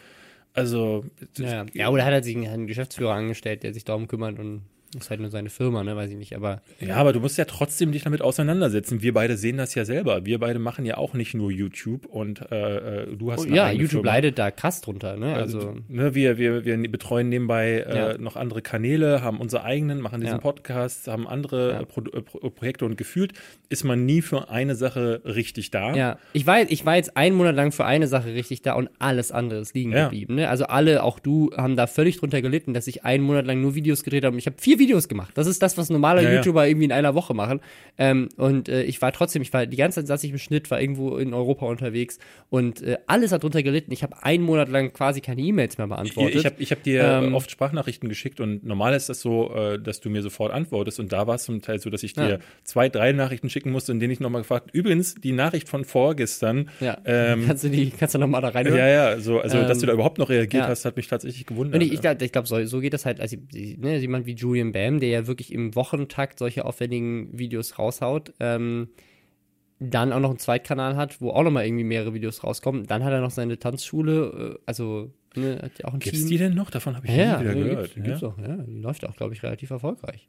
Also. Ja, ja oder hat er sich einen Geschäftsführer angestellt, der sich darum kümmert und ist halt nur seine Firma, ne, weiß ich nicht, aber. Ja, aber du musst ja trotzdem dich damit auseinandersetzen. Wir beide sehen das ja selber. Wir beide machen ja auch nicht nur YouTube und äh, äh du hast. Oh, ja, YouTube Firma. leidet da krass drunter, ne? Also, also ne, wir, wir, wir betreuen nebenbei äh, ja. noch andere Kanäle, haben unsere eigenen, machen diesen ja. Podcast, haben andere ja. Pro Pro Projekte und gefühlt ist man nie für eine Sache richtig da. Ja, ich war, ich war jetzt einen Monat lang für eine Sache richtig da und alles andere ist liegen geblieben. Ne? Also alle, auch du, haben da völlig drunter gelitten, dass ich einen Monat lang nur Videos gedreht habe. Ich habe vier Videos gemacht. Das ist das, was normale ja, YouTuber ja. irgendwie in einer Woche machen. Ähm, und äh, ich war trotzdem, ich war die ganze Zeit saß ich im Schnitt, war irgendwo in Europa unterwegs und äh, alles hat drunter gelitten. Ich habe einen Monat lang quasi keine E-Mails mehr beantwortet. Ich habe ich hab dir ähm, oft Sprachnachrichten geschickt und normal ist das so, äh, dass du mir sofort antwortest und da war es zum Teil so, dass ich dir ja. zwei, drei Nachrichten schicken musste, in denen ich nochmal gefragt, übrigens, die Nachricht von vorgestern. Ja. Ähm, kannst du die, kannst du nochmal da rein? Ja, ja, so, also dass du da ähm, überhaupt noch reagiert hast, hat mich tatsächlich gewundert. Und ich, ich glaube, glaub, so, so geht das halt, also ne, jemand wie Julian Bam, der ja wirklich im Wochentakt solche aufwendigen Videos raushaut, ähm, dann auch noch einen Zweitkanal hat, wo auch noch mal irgendwie mehrere Videos rauskommen. Dann hat er noch seine Tanzschule, äh, also ne, hat ja auch ein Gibt's Team. die denn noch? Davon habe ich ja, nie wieder ja, gehört. Gibt's, ja? Auch, ja, die läuft auch, glaube ich, relativ erfolgreich.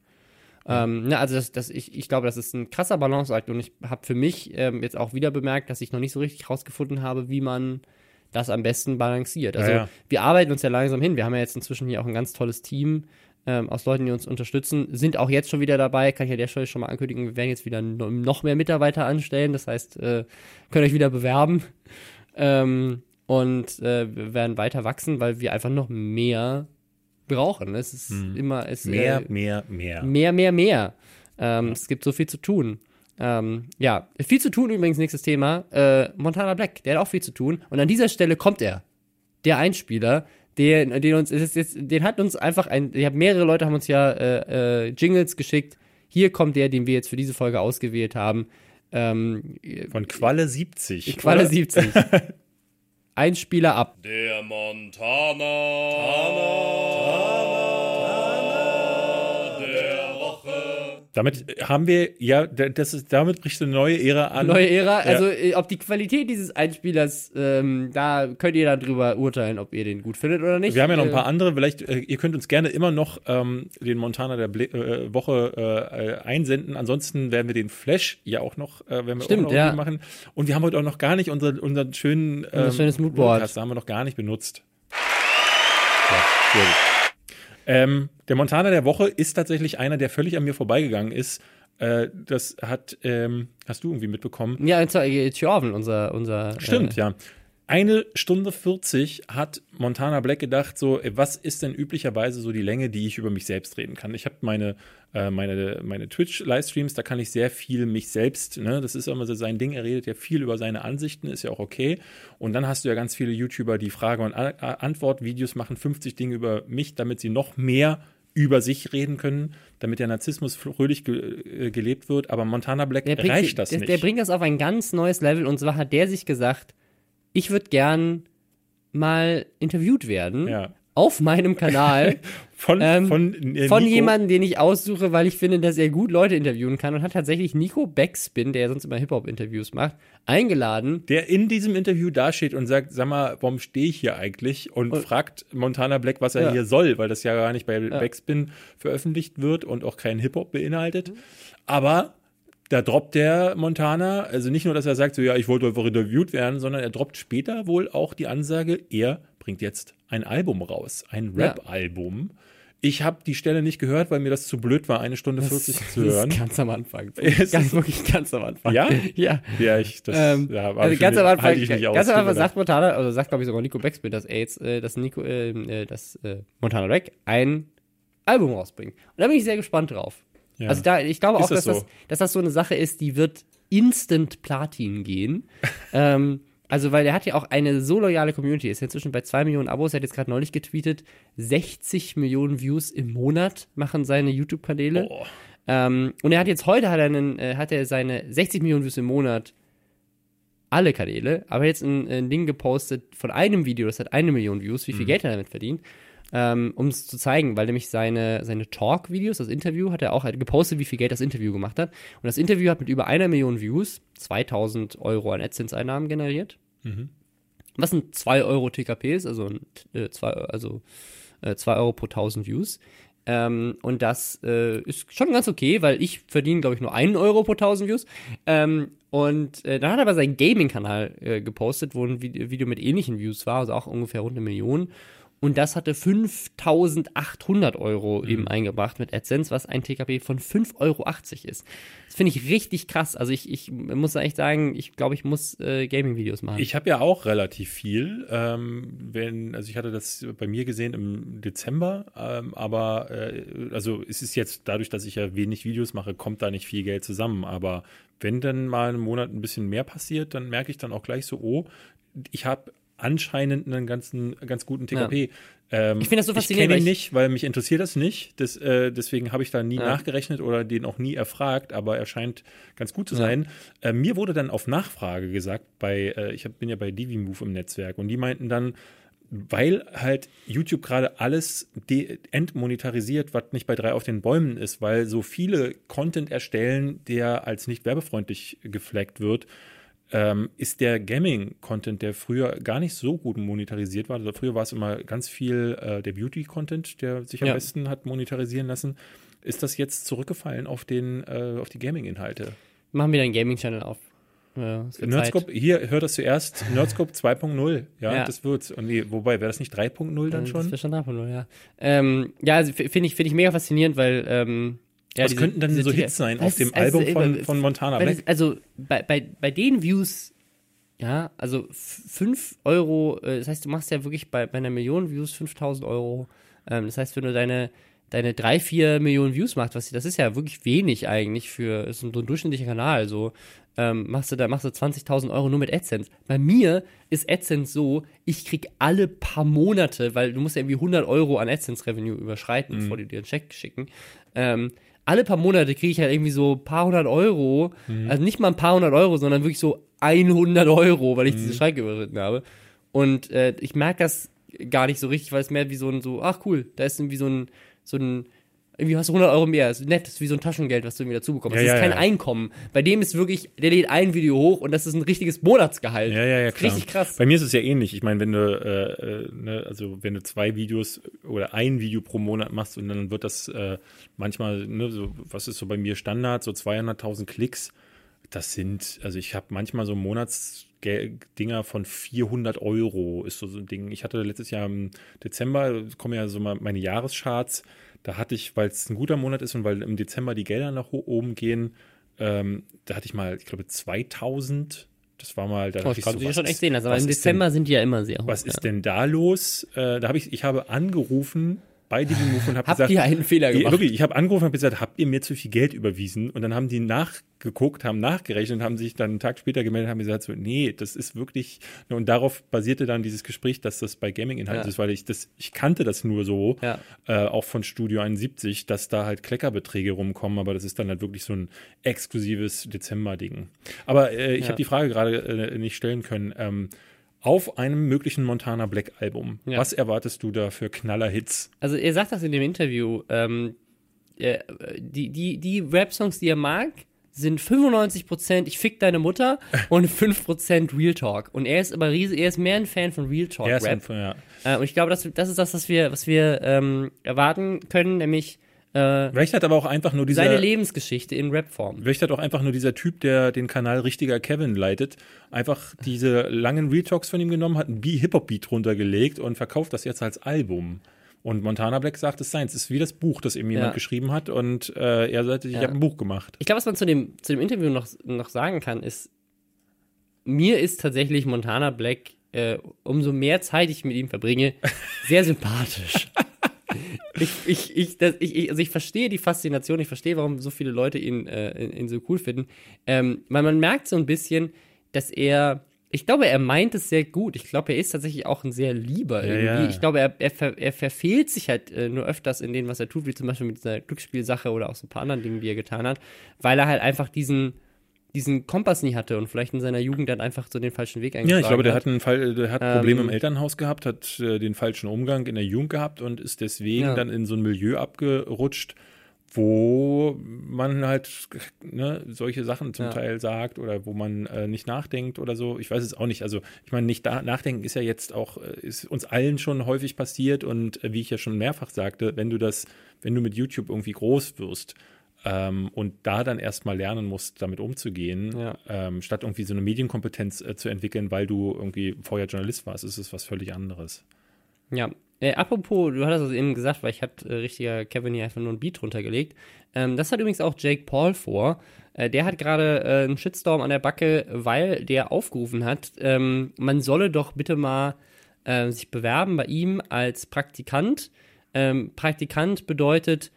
Ähm, ne, also das, das, ich, ich glaube, das ist ein krasser Balanceakt und ich habe für mich ähm, jetzt auch wieder bemerkt, dass ich noch nicht so richtig rausgefunden habe, wie man das am besten balanciert. Also ja, ja. wir arbeiten uns ja langsam hin. Wir haben ja jetzt inzwischen hier auch ein ganz tolles Team, ähm, aus Leuten, die uns unterstützen, sind auch jetzt schon wieder dabei. Kann ich ja der Stelle schon mal ankündigen. Wir werden jetzt wieder noch mehr Mitarbeiter anstellen. Das heißt, äh, könnt euch wieder bewerben. Ähm, und äh, wir werden weiter wachsen, weil wir einfach noch mehr brauchen. Es ist hm. immer es, mehr, äh, mehr, mehr. Mehr, mehr, mehr. Ähm, ja. Es gibt so viel zu tun. Ähm, ja, viel zu tun übrigens, nächstes Thema. Äh, Montana Black, der hat auch viel zu tun. Und an dieser Stelle kommt er. Der Einspieler, den, den uns, ist jetzt, den hat uns einfach ein, ich habe mehrere Leute haben uns ja äh, äh, Jingles geschickt. Hier kommt der, den wir jetzt für diese Folge ausgewählt haben. Ähm, Von Qualle 70. Qualle oder? 70. ein Spieler ab. Der Montana. Tana, Tana, damit haben wir, ja, das ist, damit bricht eine neue Ära an. Neue Ära, also äh, ob die Qualität dieses Einspielers, ähm, da könnt ihr dann drüber urteilen, ob ihr den gut findet oder nicht. Wir haben ja noch ein Äh, paar andere, vielleicht, äh, ihr könnt uns gerne immer noch ähm, den Montana der Ble äh, Woche äh, einsenden. Ansonsten werden wir den Flash ja auch noch, äh, werden wir Stimmt, auch noch ja. machen. Und wir haben heute auch noch gar nicht unser, unseren schönen ähm, schönes Moodboard. Moodcast, haben wir noch gar nicht benutzt. Ja, sehr gut. Ähm, der Montana der Woche ist tatsächlich einer, der völlig an mir vorbeigegangen ist. Äh, das hat, ähm, hast du irgendwie mitbekommen? Ja, zwar äh, Tjorven, unser, unser. Stimmt, Äh, ja. Eine Stunde 40 hat Montana Black gedacht, so, was ist denn üblicherweise so die Länge, die ich über mich selbst reden kann? Ich habe meine, äh, meine, meine Twitch-Livestreams, da kann ich sehr viel mich selbst, ne, das ist immer so sein Ding, er redet ja viel über seine Ansichten, ist ja auch okay. Und dann hast du ja ganz viele YouTuber, die Frage- und Antwort-Videos machen, 50 Dinge über mich, damit sie noch mehr über sich reden können, damit der Narzissmus fröhlich ge äh, gelebt wird. Aber Montana Black Der bringt, reicht das der, nicht. der bringt das auf ein ganz neues Level und zwar hat der sich gesagt, ich würde gern mal interviewt werden ja. auf meinem Kanal Von, Ähm, von, äh, von jemandem, den ich aussuche, weil ich finde, dass er gut Leute interviewen kann und hat tatsächlich Nico Backspin, der ja sonst immer Hip-Hop-Interviews macht, eingeladen. der in diesem Interview dasteht und sagt, sag mal, warum stehe ich hier eigentlich? Und, fragt Montana Black, was er Ja. hier soll, weil das ja gar nicht bei Backspin veröffentlicht wird und auch kein Hip-Hop beinhaltet. Aber da droppt der Montana, also nicht nur, dass er sagt, so ja, ich wollte einfach interviewt werden, sondern er droppt später wohl auch die Ansage, er bringt jetzt ein Album raus, ein Ja. Rap-Album. Ich habe die Stelle nicht gehört, weil mir das zu blöd war, eine Stunde 40 zu Das hören. ist ganz am Anfang. Ist ganz, es- wirklich ganz am Anfang. Ja? Ja. Ja, ich, das, Ähm, ja, also ganz am Anfang, ich nicht aus. ganz am Anfang sagt Montana, also sagt glaube ich sogar Nico Backspin, dass er jetzt, äh, dass Nico, äh, äh, dass äh, Montana Black ein Album rausbringt. Und da bin ich sehr gespannt drauf. Ja. Also da, ich glaube Ist auch, dass das das, so? dass das so eine Sache ist, die wird instant Platin gehen. ähm, also, weil der hat ja auch eine so loyale Community, ist inzwischen bei 2 Millionen Abos, er hat jetzt gerade neulich getweetet, 60 Millionen Views im Monat machen seine YouTube-Kanäle. Oh. Ähm, und er hat jetzt heute hat er, einen, äh, hat er seine 60 Millionen Views im Monat alle Kanäle, aber jetzt ein, ein Ding gepostet von einem Video, das hat eine Million Views, wie Mhm. viel Geld er damit verdient, ähm, um es zu zeigen, weil nämlich seine, seine Talk-Videos, das Interview, hat er auch gepostet, wie viel Geld das Interview gemacht hat. Und das Interview hat mit über einer Million Views 2000 Euro an AdSense-Einnahmen generiert. Mhm. Was ein 2 Euro TKP ist, also, ein, äh, zwei, also äh, 2 Euro pro 1000 Views. Ähm, und das äh, ist schon ganz okay, weil ich verdiene, glaube ich, nur einen Euro pro 1000 Views. Ähm, und äh, dann hat er aber seinen Gaming-Kanal äh, gepostet, wo ein Video, Video mit ähnlichen Views war, also auch ungefähr rund eine Million. Und das hatte 5800 Euro eben eingebracht mit AdSense, was ein TKP von 5,80 Euro ist. Das finde ich richtig krass. Also ich, ich muss echt sagen, ich glaube, ich muss äh, Gaming-Videos machen. Ich habe ja auch relativ viel. Ähm, wenn, also ich hatte das bei mir gesehen im Dezember, ähm, aber äh, also es ist jetzt dadurch, dass ich ja wenig Videos mache, kommt da nicht viel Geld zusammen. Aber wenn dann mal im Monat ein bisschen mehr passiert, dann merke ich dann auch gleich so, oh, ich habe anscheinend einen ganzen, ganz guten TKP. Ähm, Ich finde das so Ich faszinierend, kenne ihn ich- nicht, weil mich interessiert das nicht. Das, äh, deswegen habe ich da nie Ja. nachgerechnet oder den auch nie erfragt, aber er scheint ganz gut zu sein. Äh, mir wurde dann auf Nachfrage gesagt, bei, äh, ich hab, bin ja bei DiviMove im Netzwerk und die meinten dann, weil halt YouTube gerade alles entmonetarisiert, was nicht bei drei auf den Bäumen ist, weil so viele Content erstellen, der als nicht werbefreundlich geflaggt wird, ähm, ist der Gaming-Content, der früher gar nicht so gut monetarisiert war. Also früher war es immer ganz viel äh, der Beauty-Content, der sich am Ja. besten hat monetarisieren lassen. Ist das jetzt zurückgefallen auf, den, äh, auf die Gaming-Inhalte? Machen wir einen Gaming-Channel auf. Ja, Nerdscope, hier hört das zuerst, Nerdscope 2.0, ja, Ja. das wird's. Und nee, wobei, wäre das nicht 3.0 dann Das schon? wäre schon davon, ja. Ähm, ja, also finde ich, finde ich mega faszinierend, weil, ähm, ja, Was diese- könnten dann so Hits sein auf dem also, Album von, von Montana Black? das, also bei, bei, bei den Views, ja, also 5 Euro, äh, das heißt, du machst ja wirklich bei, bei einer Million Views 5000 Euro. Ähm, das heißt, wenn du deine, deine 3, 4 Millionen Views machst, was, das ist ja wirklich wenig eigentlich für so ein durchschnittlicher Kanal, so, ähm, machst du da machst du 20.000 Euro nur mit AdSense. Bei mir ist AdSense so, ich krieg alle paar Monate, weil du musst ja irgendwie 100 Euro an AdSense-Revenue überschreiten, bevor die dir einen Check schicken. Ähm, alle paar Monate kriege ich halt irgendwie so ein paar hundert Euro, also nicht mal ein paar hundert Euro, sondern wirklich so 100 Euro, weil ich diese Schranke überschritten habe. Und äh, ich merke das gar nicht so richtig, weil es mehr wie so ein, so, ach cool, da ist irgendwie so ein, so ein irgendwie hast du 100 Euro mehr. Ist nett, ist wie so ein Taschengeld, was du irgendwie dazu bekommst. Ja, das ist ja, kein ja. Einkommen. Bei dem ist wirklich, der lädt ein Video hoch und das ist ein richtiges Monatsgehalt. Ja, ja, ja, klar. Richtig krass. Bei mir ist es ja ähnlich. Ich meine, wenn du, äh, äh, ne, also wenn du zwei Videos oder ein Video pro Monat machst und dann wird das äh, manchmal, ne, so, was ist so bei mir Standard, so 200.000 Klicks. Das sind, also ich habe manchmal so Monatsdinger von 400 Euro ist so, so ein Ding. Ich hatte letztes Jahr im Dezember, kommen ja so mal meine Jahrescharts, da hatte ich, weil es ein guter Monat ist und weil im Dezember die Gelder nach oben gehen, ähm, da hatte ich mal, ich glaube, 2000. Das war mal, da dachte ich so, was schon echt sehen. Also was im Dezember sind die ja immer sehr hoch. was ja. ist denn da los? Äh, da habe ich, ich habe angerufen bei Divi Move und habe Habt gesagt, ihr einen Fehler gemacht? wirklich, ich habe angerufen und habe gesagt, habt ihr mir zu viel Geld überwiesen? Und dann haben die nachgeguckt, haben nachgerechnet, haben sich dann einen Tag später gemeldet, haben gesagt, so, nee, das ist wirklich, und darauf basierte dann dieses Gespräch, dass das bei Gaming-Inhalten Ja. ist, weil ich das, ich kannte das nur so, Ja. äh, auch von Studio 71, dass da halt Kleckerbeträge rumkommen, aber das ist dann halt wirklich so ein exklusives Dezember-Ding. Aber äh, ich Ja. habe die Frage gerade äh, nicht stellen können. Ähm, auf einem möglichen Montana Black Album. Ja. Was erwartest du da für Knaller-Hits? Also er sagt das in dem Interview, ähm, äh, die, die, die Rap-Songs, die er mag, sind 95% Ich fick deine Mutter und 5% Real Talk. Und er ist aber riesig, er ist mehr ein Fan von Real Talk Er ist Rap. einfach, ja. Äh, und ich glaube, das, das ist das, was wir, was wir ähm, erwarten können, nämlich äh, Vielleicht hat aber auch einfach nur dieser seine Lebensgeschichte in Rap-Form. Vielleicht hat auch einfach nur dieser Typ, der den Kanal richtiger Kevin leitet, einfach diese langen Real Talks von ihm genommen, hat einen Be- Hip-Hop-Beat runtergelegt und verkauft das jetzt als Album. Und Montana Black sagt, es sei es ist wie das Buch, das eben jemand Ja. geschrieben hat und äh, er sagte, ich Ja. habe ein Buch gemacht. Ich glaube, was man zu dem, zu dem Interview noch, noch sagen kann, ist, mir ist tatsächlich Montana Black, äh, umso mehr Zeit ich mit ihm verbringe, sehr sympathisch. Ich, ich, ich, das, ich, ich, also ich verstehe die Faszination, ich verstehe, warum so viele Leute ihn, äh, ihn, so cool finden. Ähm, weil man merkt so ein bisschen, dass er, ich glaube, er meint es sehr gut. Ich glaube, er ist tatsächlich auch ein sehr lieber Ja, irgendwie. ja. Ich glaube, er, er, ver, er verfehlt sich halt äh, nur öfters in dem, was er tut, wie zum Beispiel mit dieser Glücksspielsache oder auch so ein paar anderen Dingen, die er getan hat, weil er halt einfach diesen, diesen Kompass nie hatte und vielleicht in seiner Jugend dann einfach so den falschen Weg eingeschlagen Ja, ich glaube, der hat, einen Fall, der hat Ähm, Probleme im Elternhaus gehabt, hat äh, den falschen Umgang in der Jugend gehabt und ist deswegen Ja. dann in so ein Milieu abgerutscht, wo man halt ne, solche Sachen zum Ja. Teil sagt oder wo man äh, nicht nachdenkt oder so. Ich weiß es auch nicht. Also ich meine, nicht da, nachdenken ist ja jetzt auch, äh, ist uns allen schon häufig passiert und äh, wie ich ja schon mehrfach sagte, wenn du das, wenn du mit YouTube irgendwie groß wirst, ähm, und da dann erstmal lernen musst, damit umzugehen, Ja. ähm, statt irgendwie so eine Medienkompetenz äh, zu entwickeln, weil du irgendwie vorher Journalist warst, ist es was völlig anderes. Ja. Äh, apropos, du hattest es eben gesagt, weil ich hatte äh, richtiger Kevin hier einfach nur ein Beat runtergelegt. Ähm, das hat übrigens auch Jake Paul vor. Äh, der hat gerade äh, einen Shitstorm an der Backe, weil der aufgerufen hat, ähm, man solle doch bitte mal äh, sich bewerben bei ihm als Praktikant. Ähm, Praktikant bedeutet,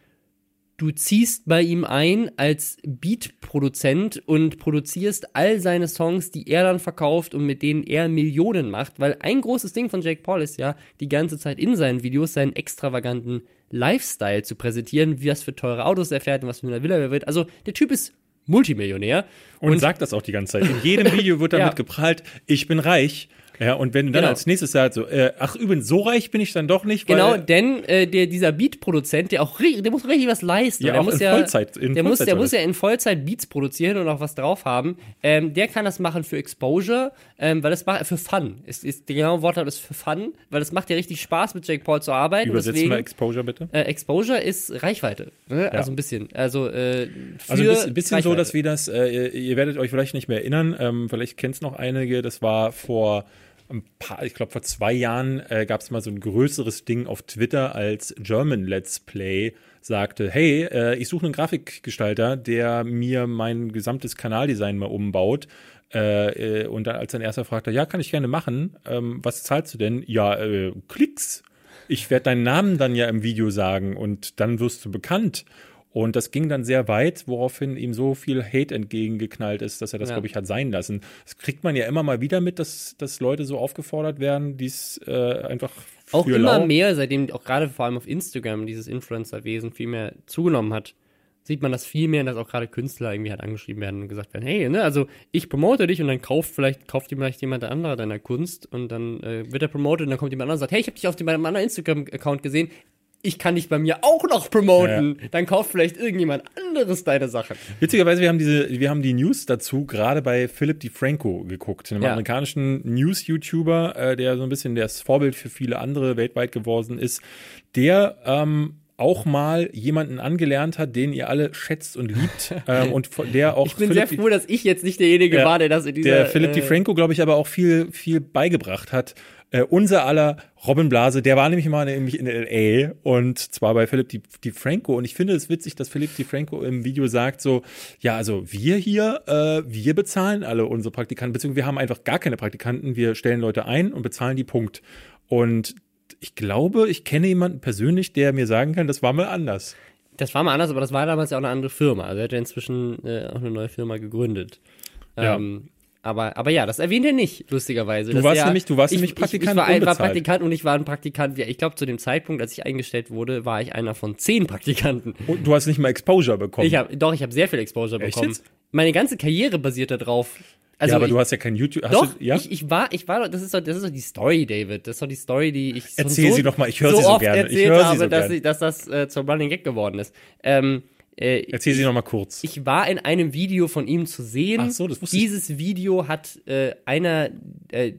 du ziehst bei ihm ein als Beat-Produzent und produzierst all seine Songs, die er dann verkauft und mit denen er Millionen macht. Weil ein großes Ding von Jake Paul ist ja, die ganze Zeit in seinen Videos seinen extravaganten Lifestyle zu präsentieren, wie was für teure Autos er fährt und was für eine Villa er wird. Also der Typ ist Multimillionär. Und, sagt das auch die ganze Zeit. In jedem Video wird damit Ja. geprahlt, ich bin reich. Ja, und wenn du dann Genau. als nächstes sagst, so, äh, ach übrigens, so reich bin ich dann doch nicht, Genau, denn äh, der, dieser Beat-Produzent, der auch der muss richtig was leisten. Ja, der muss in ja, Vollzeit- in der muss, Vollzeit der soll muss ja in Vollzeit Beats produzieren und auch was drauf haben. Ähm, der kann das machen für Exposure, ähm, weil das macht für Fun. Ist, ist der genaue Wortlaut ist für Fun, weil das macht ja richtig Spaß mit Jake Paul zu arbeiten. übersetzt deswegen, mal Exposure bitte. äh, Exposure ist Reichweite. Ne? Also ein bisschen. Also, äh, Also ein bisschen, bisschen so, Reichweite. dass wir das, äh, ihr, werdet euch vielleicht nicht mehr erinnern, ähm, vielleicht kennt es noch einige, das war vor paar, ich glaube vor zwei Jahren äh, gab es mal so ein größeres Ding auf Twitter, als German Let's Play sagte, hey, äh, ich suche einen Grafikgestalter, der mir mein gesamtes Kanaldesign mal umbaut. Äh, äh, und dann als sein erster fragte, ja, kann ich gerne machen. Ähm, was zahlst du denn? Ja, äh, Klicks. Ich werde deinen Namen dann ja im Video sagen und dann wirst du bekannt. Und das ging dann sehr weit, woraufhin ihm so viel Hate entgegengeknallt ist, dass er das, Ja. glaube ich, hat sein lassen. Das kriegt man ja immer mal wieder mit, dass, dass Leute so aufgefordert werden, dies äh, einfach auch immer mehr, seitdem auch gerade vor allem auf Instagram dieses Influencer-Wesen viel mehr zugenommen hat, sieht man das viel mehr, dass auch gerade Künstler irgendwie halt angeschrieben werden und gesagt werden, hey, ne, also ich promote dich und dann kauft vielleicht, kauft dir vielleicht jemand anderer deiner Kunst und dann äh, wird er promotet und dann kommt jemand anderer und sagt, hey, ich habe dich auf dem, meinem anderen Instagram-Account gesehen, ich kann dich bei mir auch noch promoten. Dann kauft vielleicht irgendjemand anderes deine Sachen. Witzigerweise, wir haben diese, wir haben die News dazu gerade bei Philip DeFranco geguckt, einem Ja. amerikanischen News-YouTuber, äh, der so ein bisschen das Vorbild für viele andere weltweit geworden ist, der ähm, auch mal jemanden angelernt hat, den ihr alle schätzt und liebt ähm, und der auch Ich bin Philip sehr froh, dass ich jetzt nicht derjenige Ja, war, der das in dieser... der Philip äh, DeFranco, glaube ich, aber auch viel, viel beigebracht hat. Äh, unser aller Robin Blase, der war nämlich mal nämlich in L.A. und zwar bei Philip Di- DeFranco. Und ich finde es witzig, dass Philip DeFranco im Video sagt so, ja, also wir hier, äh, wir bezahlen alle unsere Praktikanten, beziehungsweise wir haben einfach gar keine Praktikanten. Wir stellen Leute ein und bezahlen die Punkt. Und ich glaube, ich kenne jemanden persönlich, der mir sagen kann, das war mal anders. Das war mal anders, aber das war damals ja auch eine andere Firma. Also er hat ja inzwischen äh, auch eine neue Firma gegründet. Ja. Ähm, aber, aber ja, das erwähnt er nicht, lustigerweise. Du warst er- nämlich- du warst ich, nämlich ich, Praktikant Ich war einfach unbezahlt. Praktikant und ich war ein Praktikant. Ich glaube, zu dem Zeitpunkt, als ich eingestellt wurde, war ich einer von zehn Praktikanten. Und du hast nicht mal Exposure bekommen. Ich habe doch, ich habe sehr viel Exposure Echt bekommen. jetzt? Meine ganze Karriere basiert darauf. Also ja, aber ich, du hast ja kein YouTube. Hast doch, du, ja? ich, ich war, ich war, doch- das ist doch, das ist doch die Story, David. Das ist doch die Story, die ich Erzähl so, sie doch mal, ich höre so sie so oft gerne. Ich höre sie so dass, gerne. ich, dass das äh, zum Running Gag geworden ist. Ähm, äh, Erzähl sie noch mal kurz. ich war in einem Video von ihm zu sehen. Ach so, das wusste ich. Dieses Video hat äh, einer äh,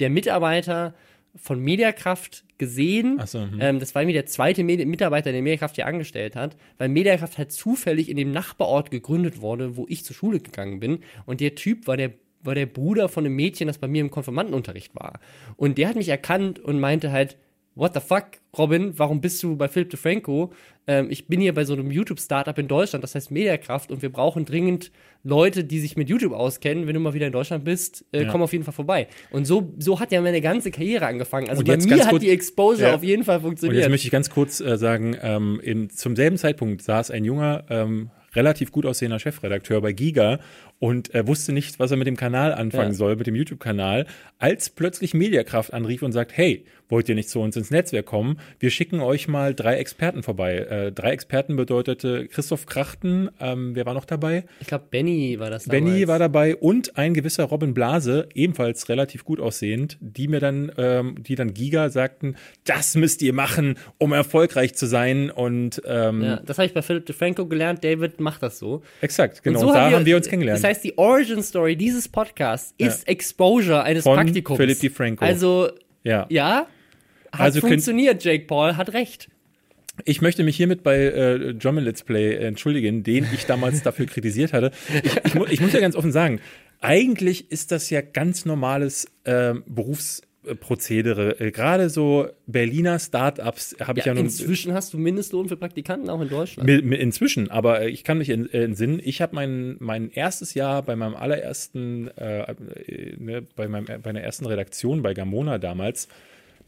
der Mitarbeiter von Mediakraft gesehen. Ach so, hm. ähm, das war irgendwie der zweite Medi Mitarbeiter, der Mediakraft hier angestellt hat, weil Mediakraft halt zufällig in dem Nachbarort gegründet wurde, wo ich zur Schule gegangen bin. Und der Typ war der war der Bruder von einem Mädchen, das bei mir im Konfirmandenunterricht war. Und der hat mich erkannt und meinte halt, what the fuck, Robin, warum bist du bei Philip DeFranco? Ähm, ich bin hier bei so einem YouTube-Startup in Deutschland, das heißt Mediakraft, und wir brauchen dringend Leute, die sich mit YouTube auskennen. Wenn du mal wieder in Deutschland bist, äh, Ja. komm auf jeden Fall vorbei. Und so, so hat ja meine ganze Karriere angefangen. Also bei mir hat kurz- die Exposure Ja. auf jeden Fall Und jetzt funktioniert. möchte ich ganz kurz äh, sagen, ähm, in, zum selben Zeitpunkt saß ein junger, ähm, relativ gut aussehender Chefredakteur bei Giga und er wusste nicht, was er mit dem Kanal anfangen Ja. soll, mit dem YouTube-Kanal, als plötzlich Mediakraft anrief und sagt, hey, wollt ihr nicht zu uns ins Netzwerk kommen? Wir schicken euch mal drei Experten vorbei. Äh, drei Experten bedeutete Christoph Krachten, ähm, wer war noch dabei? ich glaube, Benny war das Benny damals. war dabei und ein gewisser Robin Blase, ebenfalls relativ gut aussehend, die mir dann, ähm, die dann Giga sagten, das müsst ihr machen, um erfolgreich zu sein. Und ähm, Ja, das habe ich bei Philip DeFranco gelernt. David macht das so. exakt, genau. Und Und, so da haben wir, uns kennengelernt. Das heißt, die Origin Story dieses Podcasts ist Exposure eines Von Praktikums. Philip DeFranco. Also, ja. ja, hat Also funktioniert, Jake Paul hat recht. Ich möchte mich hiermit bei äh, German Let's Play entschuldigen, den ich damals dafür kritisiert hatte. Ich, ich, mu ich muss ja ganz offen sagen, eigentlich ist das ja ganz normales ähm, Berufsprozedere. Äh, Gerade so Berliner Startups habe ich ja, nun inzwischen hast du Mindestlohn für Praktikanten auch in Deutschland. Mi- mi- Inzwischen, aber ich kann mich äh, entsinnen, ich habe mein, mein erstes Jahr bei meinem allerersten, äh, äh, ne, bei, meinem, bei meiner ersten Redaktion bei Gamona damals,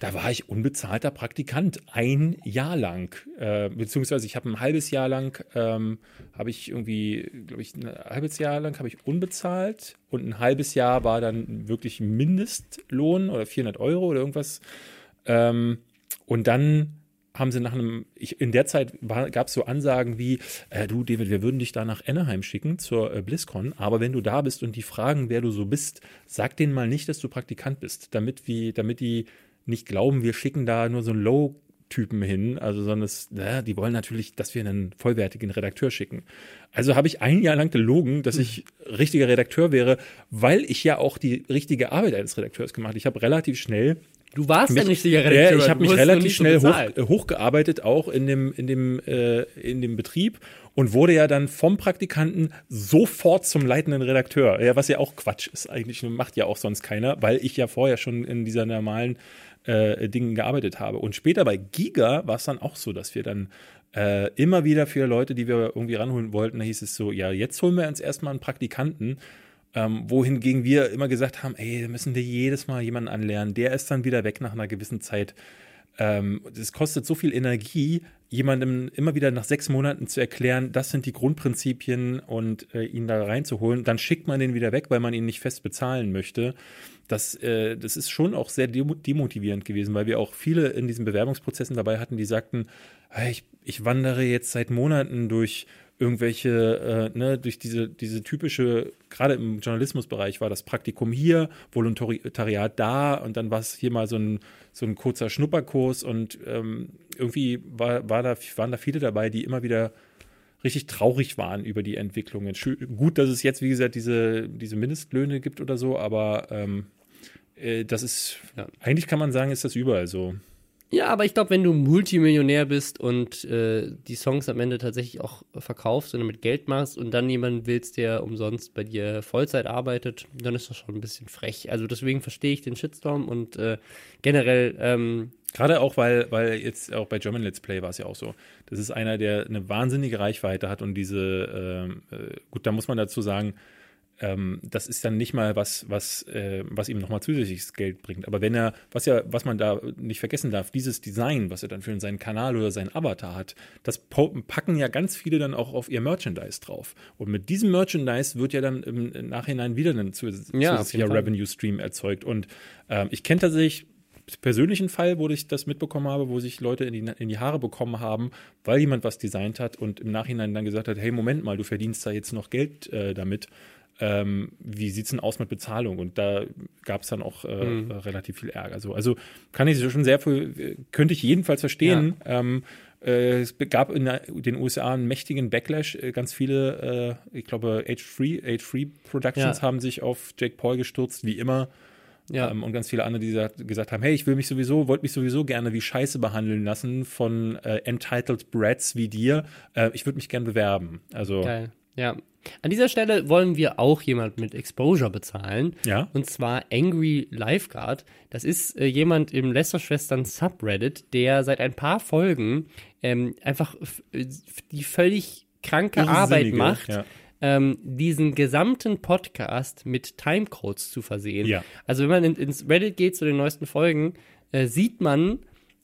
da war ich unbezahlter Praktikant, ein Jahr lang. Äh, beziehungsweise ich habe ein halbes Jahr lang, ähm, habe ich irgendwie, glaube ich, ein halbes Jahr lang habe ich unbezahlt und ein halbes Jahr war dann wirklich Mindestlohn oder 400 Euro oder irgendwas. Ähm, und dann haben sie nach einem, ich, in der Zeit gab es so Ansagen wie, äh, du David, wir würden dich da nach Anaheim schicken zur äh, BlizzCon, aber wenn du da bist und die fragen, wer du so bist, sag denen mal nicht, dass du Praktikant bist, damit, wir, damit die nicht glauben, wir schicken da nur so einen Low-Typen hin, also sondern es, na, die wollen natürlich, dass wir einen vollwertigen Redakteur schicken. Also habe ich ein Jahr lang gelogen, dass ich richtiger Redakteur wäre, weil ich ja auch die richtige Arbeit eines Redakteurs gemacht habe. Ich habe relativ schnell Du warst mich, ein richtiger ja, Redakteur. ich habe mich relativ nicht schnell hoch, äh, hochgearbeitet, auch in dem, in, dem, äh, in dem Betrieb und wurde ja dann vom Praktikanten sofort zum leitenden Redakteur. Ja, was ja auch Quatsch ist eigentlich, macht ja auch sonst keiner, weil ich ja vorher schon in dieser normalen äh, Dingen gearbeitet habe. Und später bei Giga war es dann auch so, dass wir dann äh, immer wieder für Leute, die wir irgendwie ranholen wollten, da hieß es so, ja, jetzt holen wir uns erstmal einen Praktikanten. Ähm, wohingegen wir immer gesagt haben, ey, da müssen wir jedes Mal jemanden anlernen. Der ist dann wieder weg nach einer gewissen Zeit. Ähm, es kostet so viel Energie, jemandem immer wieder nach sechs Monaten zu erklären, das sind die Grundprinzipien und äh, ihn da reinzuholen. Dann schickt man den wieder weg, weil man ihn nicht fest bezahlen möchte. Das, äh, das ist schon auch sehr demo- demotivierend gewesen, weil wir auch viele in diesen Bewerbungsprozessen dabei hatten, die sagten, ich, ich wandere jetzt seit Monaten durch irgendwelche, äh, ne, durch diese, diese typische, gerade im Journalismusbereich war das Praktikum hier, Volontariat da und dann war es hier mal so ein, so ein kurzer Schnupperkurs und ähm, irgendwie war, war da, waren da viele dabei, die immer wieder richtig traurig waren über die Entwicklungen. Gut, dass es jetzt, wie gesagt, diese, diese Mindestlöhne gibt oder so, aber ähm, äh, das ist, ja. eigentlich kann man sagen, ist das überall so. Ja, aber ich glaube, wenn du Multimillionär bist und äh, die Songs am Ende tatsächlich auch verkaufst und damit Geld machst und dann jemanden willst, der umsonst bei dir Vollzeit arbeitet, dann ist das schon ein bisschen frech. Also deswegen verstehe ich den Shitstorm und äh, generell. Ähm, Gerade auch, weil, weil jetzt auch bei German Let's Play war es ja auch so. Das ist einer, der eine wahnsinnige Reichweite hat und diese, äh, äh gut, da muss man dazu sagen, ähm, das ist dann nicht mal was, was, äh, was ihm nochmal zusätzliches Geld bringt. Aber wenn er, was ja, was man da nicht vergessen darf, dieses Design, was er dann für seinen Kanal oder seinen Avatar hat, das packen ja ganz viele dann auch auf ihr Merchandise drauf. Und mit diesem Merchandise wird ja dann im Nachhinein wieder ein zusätzlicher ja, Revenue Stream erzeugt. Und ähm, ich kenne tatsächlich persönlichen Fall, wo ich das mitbekommen habe, wo sich Leute in die, in die Haare bekommen haben, weil jemand was designt hat und im Nachhinein dann gesagt hat, hey, Moment mal, du verdienst da jetzt noch Geld äh, damit ähm, wie sieht es denn aus mit Bezahlung? Und da gab es dann auch äh, mhm. relativ viel Ärger. Also, also kann ich schon sehr viel, könnte ich jedenfalls verstehen. Ja. Ähm, äh, es gab in den USA einen mächtigen Backlash. Äh, ganz viele, äh, ich glaube, Age-Free Age -Free Productions ja. haben sich auf Jake Paul gestürzt, wie immer. Ja. Ähm, und ganz viele andere, die gesagt, gesagt haben, hey, ich will mich sowieso, wollte mich sowieso gerne wie Scheiße behandeln lassen von äh, Entitled Brats wie dir. Äh, ich würde mich gerne bewerben. Also. Geil. Ja, an dieser Stelle wollen wir auch jemand mit Exposure bezahlen. Ja. Und zwar Angry Lifeguard. Das ist äh, jemand im Lester-Schwestern Subreddit, der seit ein paar Folgen ähm, einfach äh, die völlig kranke Arbeit macht. Ja. Ähm, diesen gesamten Podcast mit Timecodes zu versehen. Ja. Also wenn man in, ins Reddit geht zu den neuesten Folgen, äh, sieht man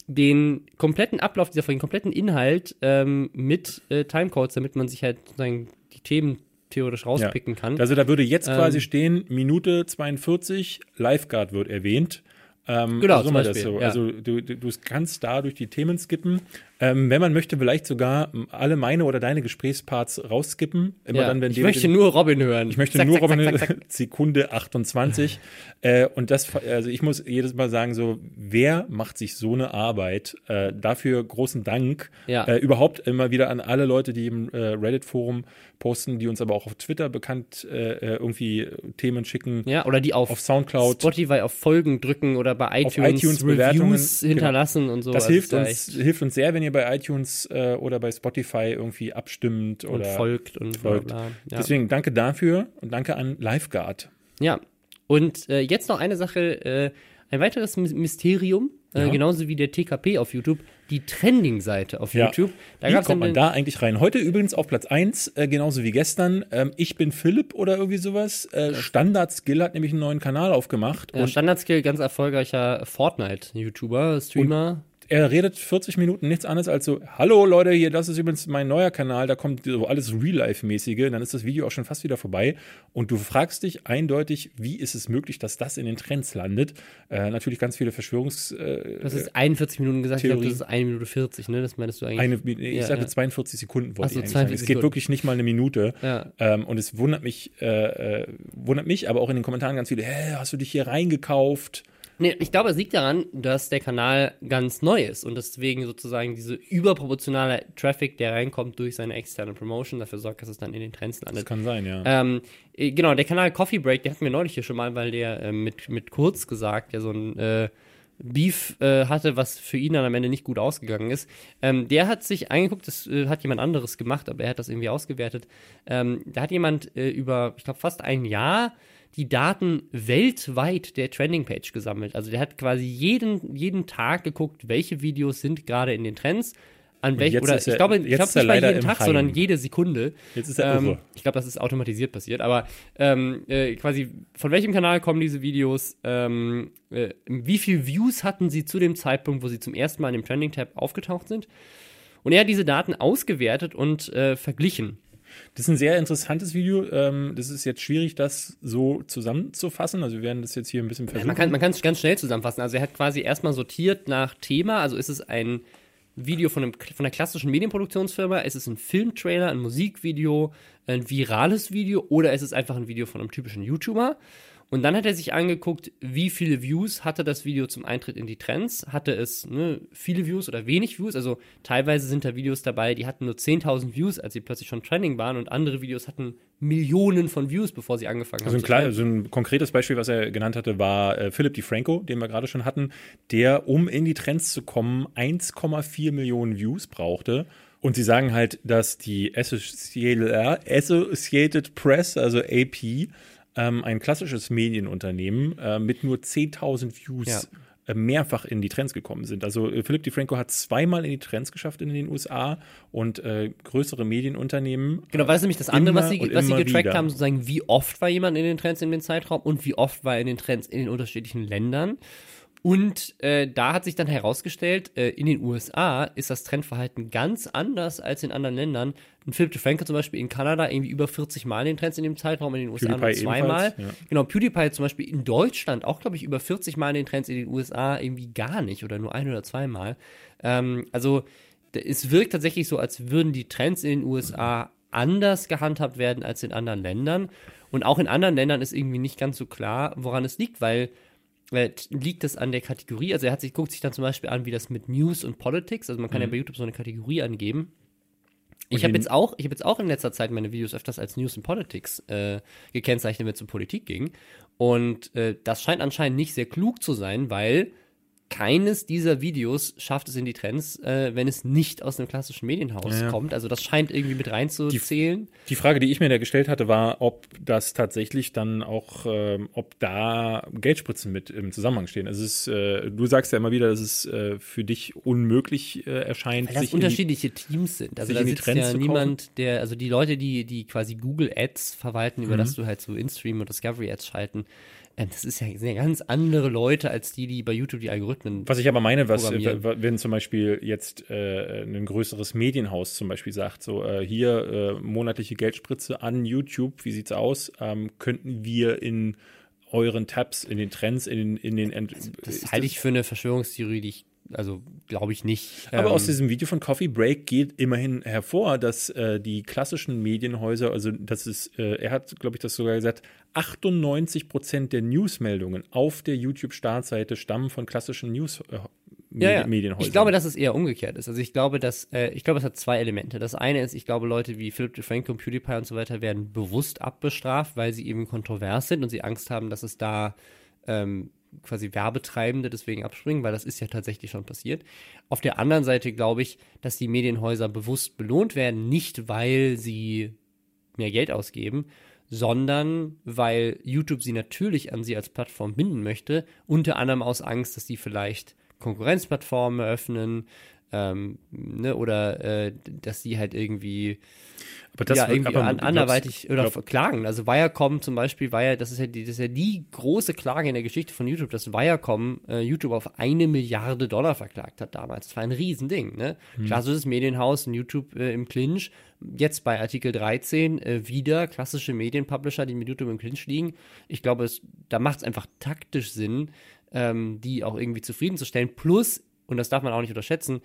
den kompletten Ablauf dieser Folge, den kompletten Inhalt ähm, mit äh, Timecodes, damit man sich halt sozusagen die Themen theoretisch rauspicken ja. kann. Also da würde jetzt ähm, quasi stehen, Minute 42, Lifeguard wird erwähnt. Ähm, genau, so Beispiel, so. ja. Also du, du kannst da durch die Themen skippen. Ähm, wenn man möchte, vielleicht sogar alle meine oder deine Gesprächsparts rausskippen. Immer ja, dann, wenn ich möchte nur Robin hören. Ich möchte zack, nur zack, Robin hören. Sekunde 28. äh, und das, also ich muss jedes Mal sagen, so, wer macht sich so eine Arbeit? Äh, dafür großen Dank. Ja. Äh, überhaupt immer wieder an alle Leute, die im äh, Reddit-Forum posten, die uns aber auch auf Twitter bekannt äh, äh, irgendwie Themen schicken. Ja, oder die auf, auf Soundcloud. Spotify auf Folgen drücken oder bei iTunes, iTunes Reviews genau. hinterlassen genau. und so. Das also hilft uns, hilft uns sehr, wenn ihr bei iTunes äh, oder bei Spotify irgendwie abstimmt oder und folgt und folgt. Bla bla. Ja. Deswegen danke dafür und danke an Lifeguard. Ja, und äh, jetzt noch eine Sache, äh, ein weiteres Mysterium, äh, ja. genauso wie der TKP auf YouTube, die Trending-Seite auf ja. YouTube. Da wie kommt man da eigentlich rein? Heute übrigens auf Platz 1, äh, genauso wie gestern. Ähm, ich bin Philipp oder irgendwie sowas. Äh, Standard Skill hat nämlich einen neuen Kanal aufgemacht. Ja, Standard Skill, ganz erfolgreicher Fortnite-YouTuber, Streamer er redet 40 Minuten nichts anderes als so, hallo Leute, hier, das ist übrigens mein neuer Kanal, da kommt so alles Real-Life-mäßige, dann ist das Video auch schon fast wieder vorbei und du fragst dich eindeutig, wie ist es möglich, dass das in den Trends landet? Äh, natürlich ganz viele Verschwörungs... Äh, hast jetzt 41 Minuten gesagt, Theorie. ich glaube, das ist 1 Minute 40, ne? Das meinst du eigentlich? Eine, ich ja, sagte ja. 42 Sekunden wollte so, ich eigentlich sagen. Es geht wirklich nicht mal eine Minute ja. ähm, und es wundert mich, äh, äh, wundert mich, aber auch in den Kommentaren ganz viele, hä, hast du dich hier reingekauft? Nee, ich glaube, es liegt daran, dass der Kanal ganz neu ist und deswegen sozusagen diese überproportionale Traffic, der reinkommt durch seine externe Promotion, dafür sorgt, dass es dann in den Trends landet. Das kann sein, ja. Ähm, äh, genau, der Kanal Coffee Break, der hatten wir neulich hier schon mal, weil der äh, mit, mit Kurz gesagt, der so ein äh, Beef äh, hatte, was für ihn dann am Ende nicht gut ausgegangen ist. Ähm, der hat sich angeguckt, das äh, hat jemand anderes gemacht, aber er hat das irgendwie ausgewertet. Ähm, da hat jemand äh, über, ich glaube, fast ein Jahr die Daten weltweit der Trending-Page gesammelt. Also der hat quasi jeden, jeden Tag geguckt, welche Videos sind gerade in den Trends. An welch, oder ich glaube, ich glaube nicht mal jeden Tag, Heim. sondern jede Sekunde. Jetzt ist er ähm, Ich glaube, das ist automatisiert passiert. Aber ähm, äh, quasi von welchem Kanal kommen diese Videos? Ähm, äh, wie viele Views hatten sie zu dem Zeitpunkt, wo sie zum ersten Mal in dem Trending-Tab aufgetaucht sind? Und er hat diese Daten ausgewertet und äh, verglichen. Das ist ein sehr interessantes Video. Ähm, das ist jetzt schwierig, das so zusammenzufassen. Also wir werden das jetzt hier ein bisschen versuchen. man kann es ganz schnell zusammenfassen. Also er hat quasi erstmal sortiert nach Thema. Also ist es ein Video von, einem, von einer klassischen Medienproduktionsfirma, ist es ein Filmtrailer, ein Musikvideo, ein virales Video oder ist es einfach ein Video von einem typischen YouTuber? Und dann hat er sich angeguckt, wie viele Views hatte das Video zum Eintritt in die Trends. Hatte es ne, viele Views oder wenig Views? Also teilweise sind da Videos dabei, die hatten nur 10.000 Views, als sie plötzlich schon trending waren. Und andere Videos hatten Millionen von Views, bevor sie angefangen also haben. Ein klar, so ein konkretes Beispiel, was er genannt hatte, war äh, Philip DeFranco, den wir gerade schon hatten, der, um in die Trends zu kommen, 1,4 Millionen Views brauchte. Und sie sagen halt, dass die Associated Press, also AP, ähm, ein klassisches Medienunternehmen äh, mit nur 10.000 Views ja. äh, mehrfach in die Trends gekommen sind. Also äh, Philipp DeFranco hat zweimal in die Trends geschafft in den USA und äh, größere Medienunternehmen. Genau, weil es nämlich das andere, was sie, was sie getrackt wieder. haben, sozusagen, wie oft war jemand in den Trends in dem Zeitraum und wie oft war er in den Trends in den unterschiedlichen Ländern. Und äh, da hat sich dann herausgestellt, äh, in den USA ist das Trendverhalten ganz anders als in anderen Ländern. Ein Philip DeFranco zum Beispiel in Kanada irgendwie über 40 Mal in den Trends in dem Zeitraum, in den USA nur zweimal. Ja. Genau, PewDiePie zum Beispiel in Deutschland auch, glaube ich, über 40 Mal in den Trends in den USA irgendwie gar nicht oder nur ein oder zweimal. Ähm, also es wirkt tatsächlich so, als würden die Trends in den USA anders gehandhabt werden als in anderen Ländern. Und auch in anderen Ländern ist irgendwie nicht ganz so klar, woran es liegt, weil äh, liegt das an der Kategorie? Also er hat sich, guckt sich dann zum Beispiel an, wie das mit News und Politics, also man kann mhm. ja bei YouTube so eine Kategorie angeben. Ich habe jetzt auch, ich habe jetzt auch in letzter Zeit meine Videos öfters als News und Politics äh, gekennzeichnet, wenn es um Politik ging. Und äh, das scheint anscheinend nicht sehr klug zu sein, weil keines dieser Videos schafft es in die Trends, äh, wenn es nicht aus einem klassischen Medienhaus ja. kommt. Also das scheint irgendwie mit reinzuzählen. Die, die, Frage, die ich mir da gestellt hatte, war, ob das tatsächlich dann auch, äh, ob da Geldspritzen mit im Zusammenhang stehen. Also es ist, äh, du sagst ja immer wieder, dass es äh, für dich unmöglich äh, erscheint. Weil das unterschiedliche die, Teams sind. Also da sitzt ja niemand, der, also die Leute, die, die quasi Google Ads verwalten, über mhm. das du halt so InStream und Discovery Ads schalten, das ist ja, sind ja ganz andere Leute als die, die bei YouTube die Algorithmen. Was ich aber meine, was, wenn zum Beispiel jetzt äh, ein größeres Medienhaus zum Beispiel sagt, so äh, hier äh, monatliche Geldspritze an YouTube, wie sieht's aus? Ähm, könnten wir in euren Tabs, in den Trends, in den, in den Ent das, das halte ich für eine Verschwörungstheorie, die ich also glaube ich nicht. Aber ähm, aus diesem Video von Coffee Break geht immerhin hervor, dass äh, die klassischen Medienhäuser, also das ist, äh, er hat, glaube ich, das sogar gesagt, 98 Prozent der Newsmeldungen auf der YouTube-Startseite stammen von klassischen News. Äh, ja, ja. Medienhäusern. Ich glaube, dass es eher umgekehrt ist. Also ich glaube, dass äh, ich glaube, es hat zwei Elemente. Das eine ist, ich glaube, Leute wie Philip DeFranco, PewDiePie und so weiter werden bewusst abbestraft, weil sie eben kontrovers sind und sie Angst haben, dass es da ähm, quasi Werbetreibende deswegen abspringen, weil das ist ja tatsächlich schon passiert. Auf der anderen Seite glaube ich, dass die Medienhäuser bewusst belohnt werden, nicht weil sie mehr Geld ausgeben, sondern weil YouTube sie natürlich an sie als Plattform binden möchte, unter anderem aus Angst, dass sie vielleicht Konkurrenzplattformen eröffnen ähm, ne, oder äh, dass sie halt irgendwie ja, irgendwie aber, an, anderweitig oder glaub, klagen. Also Viacom zum Beispiel war ja, das ist ja, die, das ist ja die große Klage in der Geschichte von YouTube, dass Viacom äh, YouTube auf eine Milliarde Dollar verklagt hat damals. Das war ein Riesending, ne? Hm. Klassisches Medienhaus und YouTube äh, im Clinch. Jetzt bei Artikel 13 äh, wieder klassische Medienpublisher, die mit YouTube im Clinch liegen. Ich glaube, es, da macht es einfach taktisch Sinn, ähm, die auch irgendwie zufriedenzustellen. Plus, und das darf man auch nicht unterschätzen,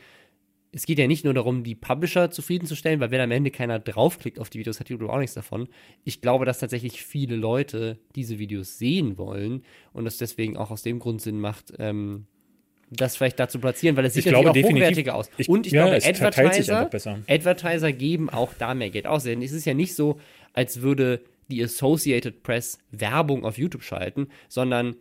es geht ja nicht nur darum, die Publisher zufriedenzustellen, weil wenn am Ende keiner draufklickt auf die Videos, hat YouTube auch nichts davon. Ich glaube, dass tatsächlich viele Leute diese Videos sehen wollen und es deswegen auch aus dem Grund Sinn macht, ähm, das vielleicht dazu platzieren, weil es sieht ich glaube, auch hochwertiger aus. Ich, und ich ja, glaube, Advertiser, Advertiser geben auch da mehr Geld aus. Denn es ist ja nicht so, als würde die Associated Press Werbung auf YouTube schalten, sondern,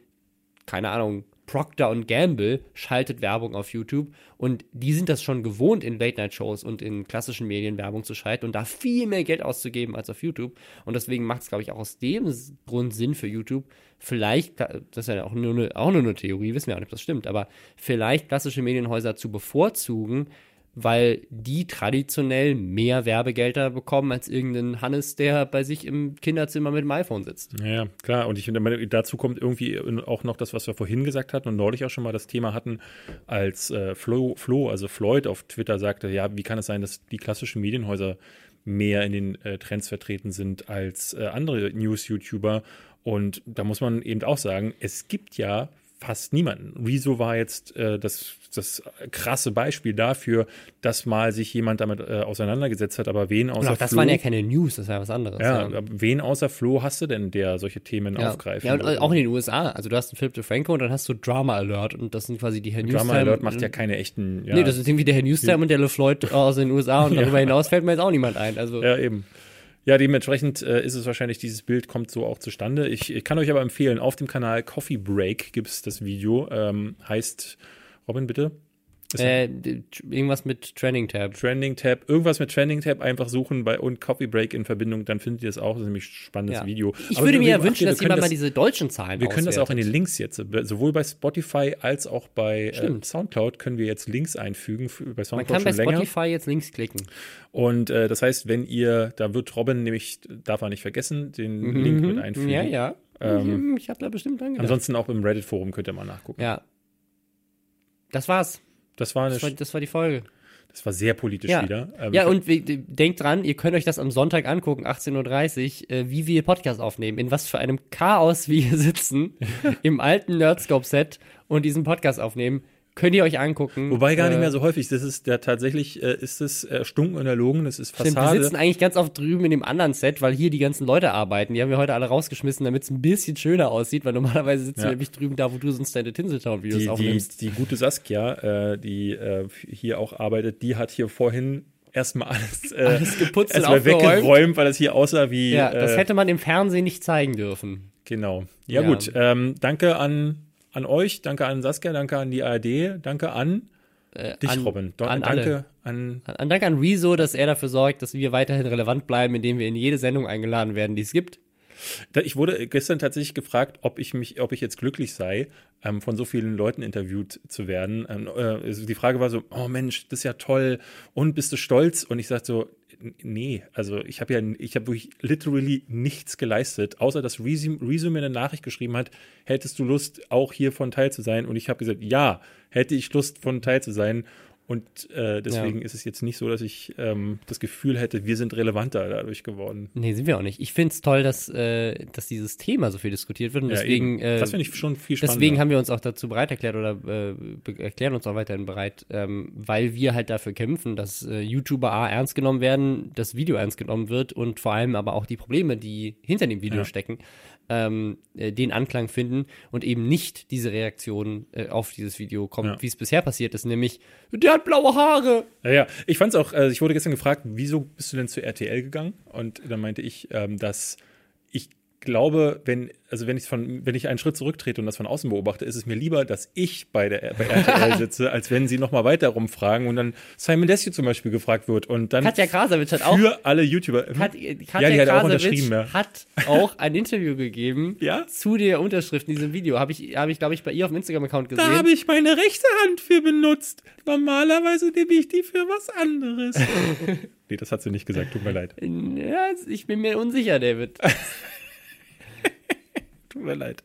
keine Ahnung, Procter Gamble schaltet Werbung auf YouTube und die sind das schon gewohnt, in Late-Night-Shows und in klassischen Medien Werbung zu schalten und da viel mehr Geld auszugeben als auf YouTube. Und deswegen macht es, glaube ich, auch aus dem Grund Sinn für YouTube, vielleicht, das ist ja auch nur eine, auch nur eine Theorie, wissen wir auch nicht, ob das stimmt, aber vielleicht klassische Medienhäuser zu bevorzugen, weil die traditionell mehr Werbegelder bekommen als irgendein Hannes, der bei sich im Kinderzimmer mit dem iPhone sitzt. Ja, klar. Und ich finde, dazu kommt irgendwie auch noch das, was wir vorhin gesagt hatten und neulich auch schon mal das Thema hatten, als äh, Flo, Flo, also Floyd auf Twitter sagte, ja, wie kann es sein, dass die klassischen Medienhäuser mehr in den äh, Trends vertreten sind als äh, andere News-YouTuber? Und da muss man eben auch sagen, es gibt ja fast niemanden. Rezo war jetzt äh, das, das krasse Beispiel dafür, dass mal sich jemand damit äh, auseinandergesetzt hat, aber wen außer Und auch das Flo, waren ja keine News, das war ja was anderes. ja, aber wen außer Flo hast du denn, der solche Themen Ja. aufgreift? Ja, und auch in den USA. Also du hast einen Philip DeFranco und dann hast du Drama Alert und das sind quasi die Herr Drama Newstime. Alert macht ja keine echten. Ja, Nee, das ist irgendwie der Herr Newstime und der LeFloid aus den USA und darüber hinaus fällt mir jetzt auch niemand ein. Also Ja, eben. Ja, dementsprechend äh, ist es wahrscheinlich, dieses Bild kommt so auch zustande. Ich, ich kann euch aber empfehlen, auf dem Kanal Coffee Break gibt es das Video. Ähm, heißt, Robin, bitte? Äh, irgendwas mit Trending Tab. Trending Tab, irgendwas mit Trending Tab einfach suchen bei und Coffee Break in Verbindung, dann findet ihr es auch. Das ist nämlich ein spannendes Ja. Video. Ich Aber würde mir ja wünschen, dass jemand mal das- diese deutschen Zahlen Wir können das auch in den auswertet. Links jetzt, äh, sowohl bei Spotify als auch bei äh. Soundcloud können wir jetzt Links einfügen. Bei Man Soundcloud kann bei länger. Spotify jetzt links klicken. Und äh, das heißt, wenn ihr, da wird Robin nämlich, darf er nicht vergessen, den Link mit einfügen. Mhm. Ja, ja. Ähm, ich habe da bestimmt dran gedacht. Ansonsten auch im Reddit-Forum könnt ihr mal nachgucken. ja. Das war's. Das war, eine, Das war, das war die Folge. das war sehr politisch Ja. wieder. Ähm, Ja, und denkt dran, ihr könnt euch das am Sonntag angucken, 18.30 Uhr, äh, wie wir Podcast aufnehmen, in was für einem Chaos wir hier sitzen, im alten Nerdscope-Set und diesen Podcast aufnehmen. Könnt ihr euch angucken. Wobei gar nicht Äh, mehr so häufig. Das ist ja tatsächlich, äh, ist es erstunken und erlogen. Das ist Stimmt, wir Fassade. sitzen eigentlich ganz oft drüben in dem anderen Set, weil hier die ganzen Leute arbeiten. Die haben wir heute alle rausgeschmissen, damit es ein bisschen schöner aussieht, weil normalerweise sitzen Ja. wir nämlich drüben da, wo du sonst deine Tinseltown-Videos die, die, aufnimmst. die gute Saskia, äh, die äh, hier auch arbeitet, die hat hier vorhin erstmal alles, äh, Alles geputzt erstmal weggeräumt, weil es hier aussah wie. Ja, das äh, hätte man im Fernsehen nicht zeigen dürfen. Genau. Ja, Ja. gut. Ähm, danke an, an euch, danke an Saskia, danke an die ARD, danke an dich, an- Robin. Do an danke an. Ein Dank an Rezo, dass er dafür sorgt, dass wir weiterhin relevant bleiben, indem wir in jede Sendung eingeladen werden, die es gibt. Ich wurde gestern tatsächlich gefragt, ob ich mich, ob ich jetzt glücklich sei, ähm, von so vielen Leuten interviewt zu werden. Ähm, äh, also die Frage war so: Oh Mensch, das ist ja toll. Und bist du stolz? Und ich sagte so: "N- Nee, also ich habe ja, ich habe wirklich literally nichts geleistet, außer dass Rezo, Rezo mir eine Nachricht geschrieben hat: Hättest du Lust, auch hiervon teil zu sein? Und ich habe gesagt: Ja, hätte ich Lust, von teil zu sein. Und äh, deswegen ist es jetzt nicht so, dass ich ähm, das Gefühl hätte, wir sind relevanter dadurch geworden. Nee, sind wir auch nicht. Ich finde es toll, dass, äh, dass dieses Thema so viel diskutiert wird und deswegen, eben. äh, das finde ich schon viel spannender. deswegen haben wir uns auch dazu bereit erklärt oder äh, erklären uns auch weiterhin bereit, ähm, weil wir halt dafür kämpfen, dass äh, YouTuber A ernst genommen werden, das Video ernst genommen wird und vor allem aber auch die Probleme, die hinter dem Video Ja. stecken, ähm, äh, den Anklang finden und eben nicht diese Reaktion äh, auf dieses Video kommt, Ja. wie es bisher passiert ist, nämlich der hat blaue Haare. Ja, ja. Ich fand's auch, äh, ich wurde gestern gefragt, wieso bist du denn zu RTL gegangen? Und dann meinte ich, ähm, dass ich glaube, wenn, also wenn ich von, wenn ich einen Schritt zurücktrete und das von außen beobachte, ist es mir lieber, dass ich bei der bei RTL sitze, als wenn sie nochmal weiter rumfragen und dann Simon Desue zum Beispiel gefragt wird und dann Katja Krasavitsch hat auch für alle YouTuber. Kat ja, Katja die hat auch unterschrieben, ja. hat auch ein Interview gegeben Ja? zu der Unterschrift in diesem Video. Habe ich, hab ich glaube ich, bei ihr auf dem Instagram-Account gesehen. Da habe ich meine rechte Hand für benutzt. Normalerweise nehme ich die für was anderes. nee, das hat sie nicht gesagt, tut mir leid. ja, ich bin mir unsicher, David. Tut mir leid.